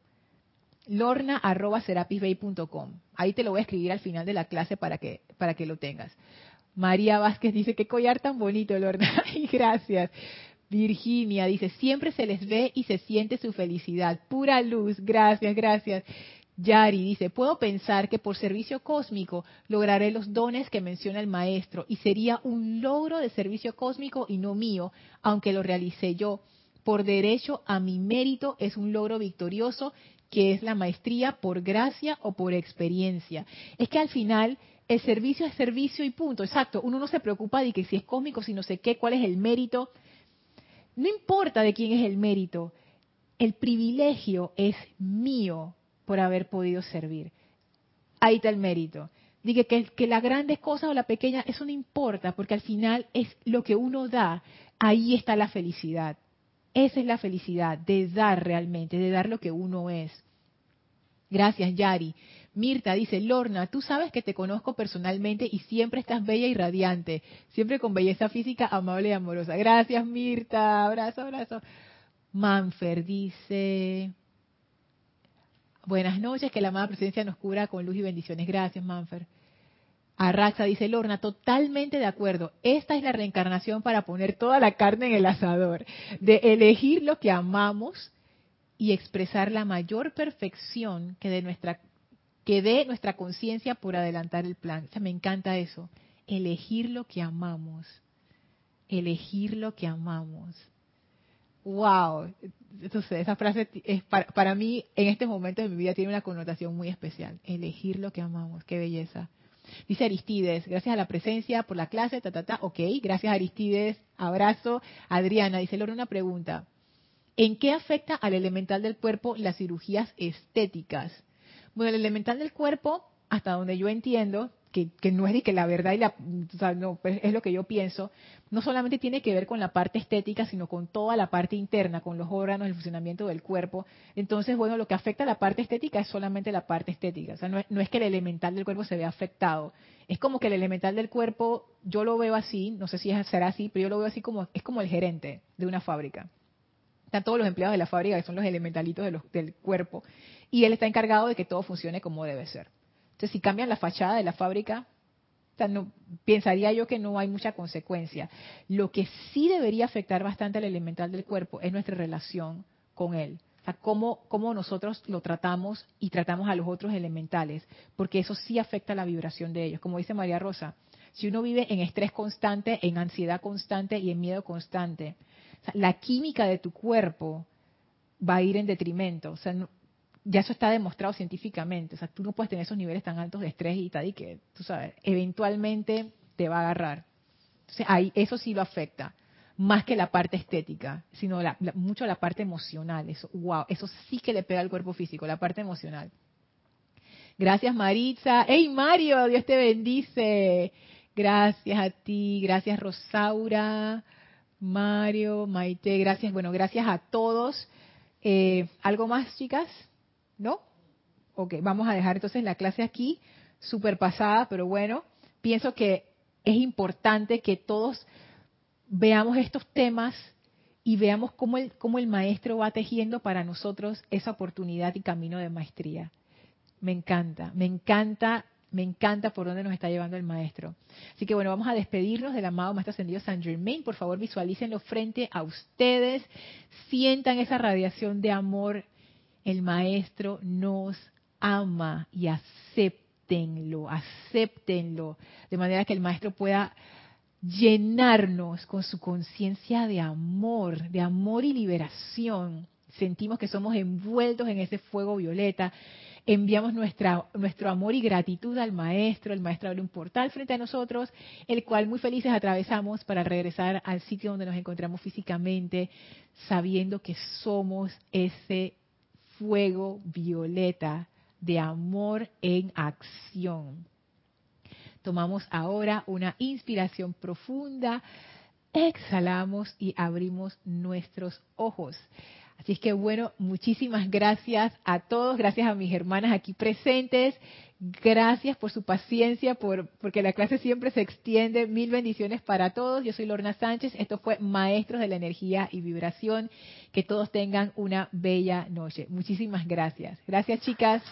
lorna.serapisbay.com. Ahí te lo voy a escribir al final de la clase para que, para que lo tengas. María Vázquez dice, qué collar tan bonito, Lorna. y gracias. Virginia dice, siempre se les ve y se siente su felicidad. Pura luz. Gracias, gracias. Yari dice, puedo pensar que por servicio cósmico lograré los dones que menciona el maestro y sería un logro de servicio cósmico y no mío, aunque lo realicé yo. Por derecho a mi mérito es un logro victorioso que es la maestría por gracia o por experiencia. Es que al final el servicio es servicio y punto, exacto. Uno no se preocupa de que si es cósmico, si no sé qué, cuál es el mérito. No importa de quién es el mérito, el privilegio es mío por haber podido servir. Ahí está el mérito. Dije que, que las grandes cosas o la pequeña, eso no importa, porque al final es lo que uno da, ahí está la felicidad. Esa es la felicidad, de dar realmente, de dar lo que uno es. Gracias, Yari. Mirta dice, Lorna, tú sabes que te conozco personalmente y siempre estás bella y radiante, siempre con belleza física amable y amorosa. Gracias, Mirta. Abrazo, abrazo. Manfer dice, buenas noches, que la amada presencia nos cura con luz y bendiciones. Gracias, Manfer. Arraxa dice Lorna, totalmente de acuerdo. Esta es la reencarnación para poner toda la carne en el asador, de elegir lo que amamos y expresar la mayor perfección que de nuestra que dé nuestra conciencia por adelantar el plan. O sea, me encanta eso. Elegir lo que amamos. Elegir lo que amamos. Wow. Entonces, esa frase es para, para mí en este momento de mi vida tiene una connotación muy especial. Elegir lo que amamos. Qué belleza. Dice Aristides, gracias a la presencia por la clase, ta, ta, ta. Ok, gracias Aristides, abrazo. Adriana, dice Lore una pregunta. ¿En qué afecta al elemental del cuerpo las cirugías estéticas? Bueno, el elemental del cuerpo, hasta donde yo entiendo, que, no es de que la verdad y la, no, pues, es lo que yo pienso, no solamente tiene que ver con la parte estética, sino con toda la parte interna, con los órganos, el funcionamiento del cuerpo. Entonces, bueno, lo que afecta a la parte estética es solamente la parte estética. O sea, no es, no es que el elemental del cuerpo se vea afectado. Es como que el elemental del cuerpo, yo lo veo así, no sé si será así, pero yo lo veo así como, es como el gerente de una fábrica. Están todos los empleados de la fábrica, que son los elementalitos del cuerpo, y él está encargado de que todo funcione como debe ser. Entonces, si cambian la fachada de la fábrica, no, pensaría yo que no hay mucha consecuencia. Lo que sí debería afectar bastante al elemental del cuerpo es nuestra relación con él. O sea, cómo, nosotros lo tratamos y tratamos a los otros elementales, porque eso sí afecta la vibración de ellos. Como dice María Rosa, si uno vive en estrés constante, en ansiedad constante y en miedo constante, la química de tu cuerpo va a ir en detrimento. O sea, ya eso está demostrado científicamente. O sea, tú no puedes tener esos niveles tan altos de estrés y tal, y que, tú sabes, eventualmente te va a agarrar. Entonces, ahí, eso sí lo afecta. Más que la parte estética, sino mucho la parte emocional. Eso, wow, eso sí que le pega al cuerpo físico, la parte emocional. Gracias, Maritza. ¡Hey, Mario! Dios te bendice. Gracias a ti. Gracias, Rosaura. Mario, Maite, gracias. Bueno, gracias a todos. Eh, ¿Algo más, chicas? ¿No? Ok, vamos a dejar entonces la clase aquí, súper pasada, pero bueno, pienso que es importante que todos veamos estos temas y veamos cómo el, cómo el maestro va tejiendo para nosotros esa oportunidad y camino de maestría. Me encanta, me encanta me encanta por dónde nos está llevando el maestro. Así que bueno, vamos a despedirnos del amado Maestro Ascendido San Germain. Por favor, visualícenlo frente a ustedes. Sientan esa radiación de amor. El maestro nos ama y acéptenlo, acéptenlo. De manera que el maestro pueda llenarnos con su conciencia de amor, de amor y liberación. Sentimos que somos envueltos en ese fuego violeta enviamos nuestra, nuestro amor y gratitud al Maestro. El Maestro abre un portal frente a nosotros, el cual muy felices atravesamos para regresar al sitio donde nos encontramos físicamente, sabiendo que somos ese fuego violeta de amor en acción. Tomamos ahora una inspiración profunda, exhalamos y abrimos nuestros ojos. Así es que bueno, muchísimas gracias a todos, gracias a mis hermanas aquí presentes, gracias por su paciencia, por, porque la clase siempre se extiende. Mil bendiciones para todos. Yo soy Lorna Sánchez, esto fue Maestros de la Energía y Vibración. Que todos tengan una bella noche. Muchísimas gracias. Gracias chicas.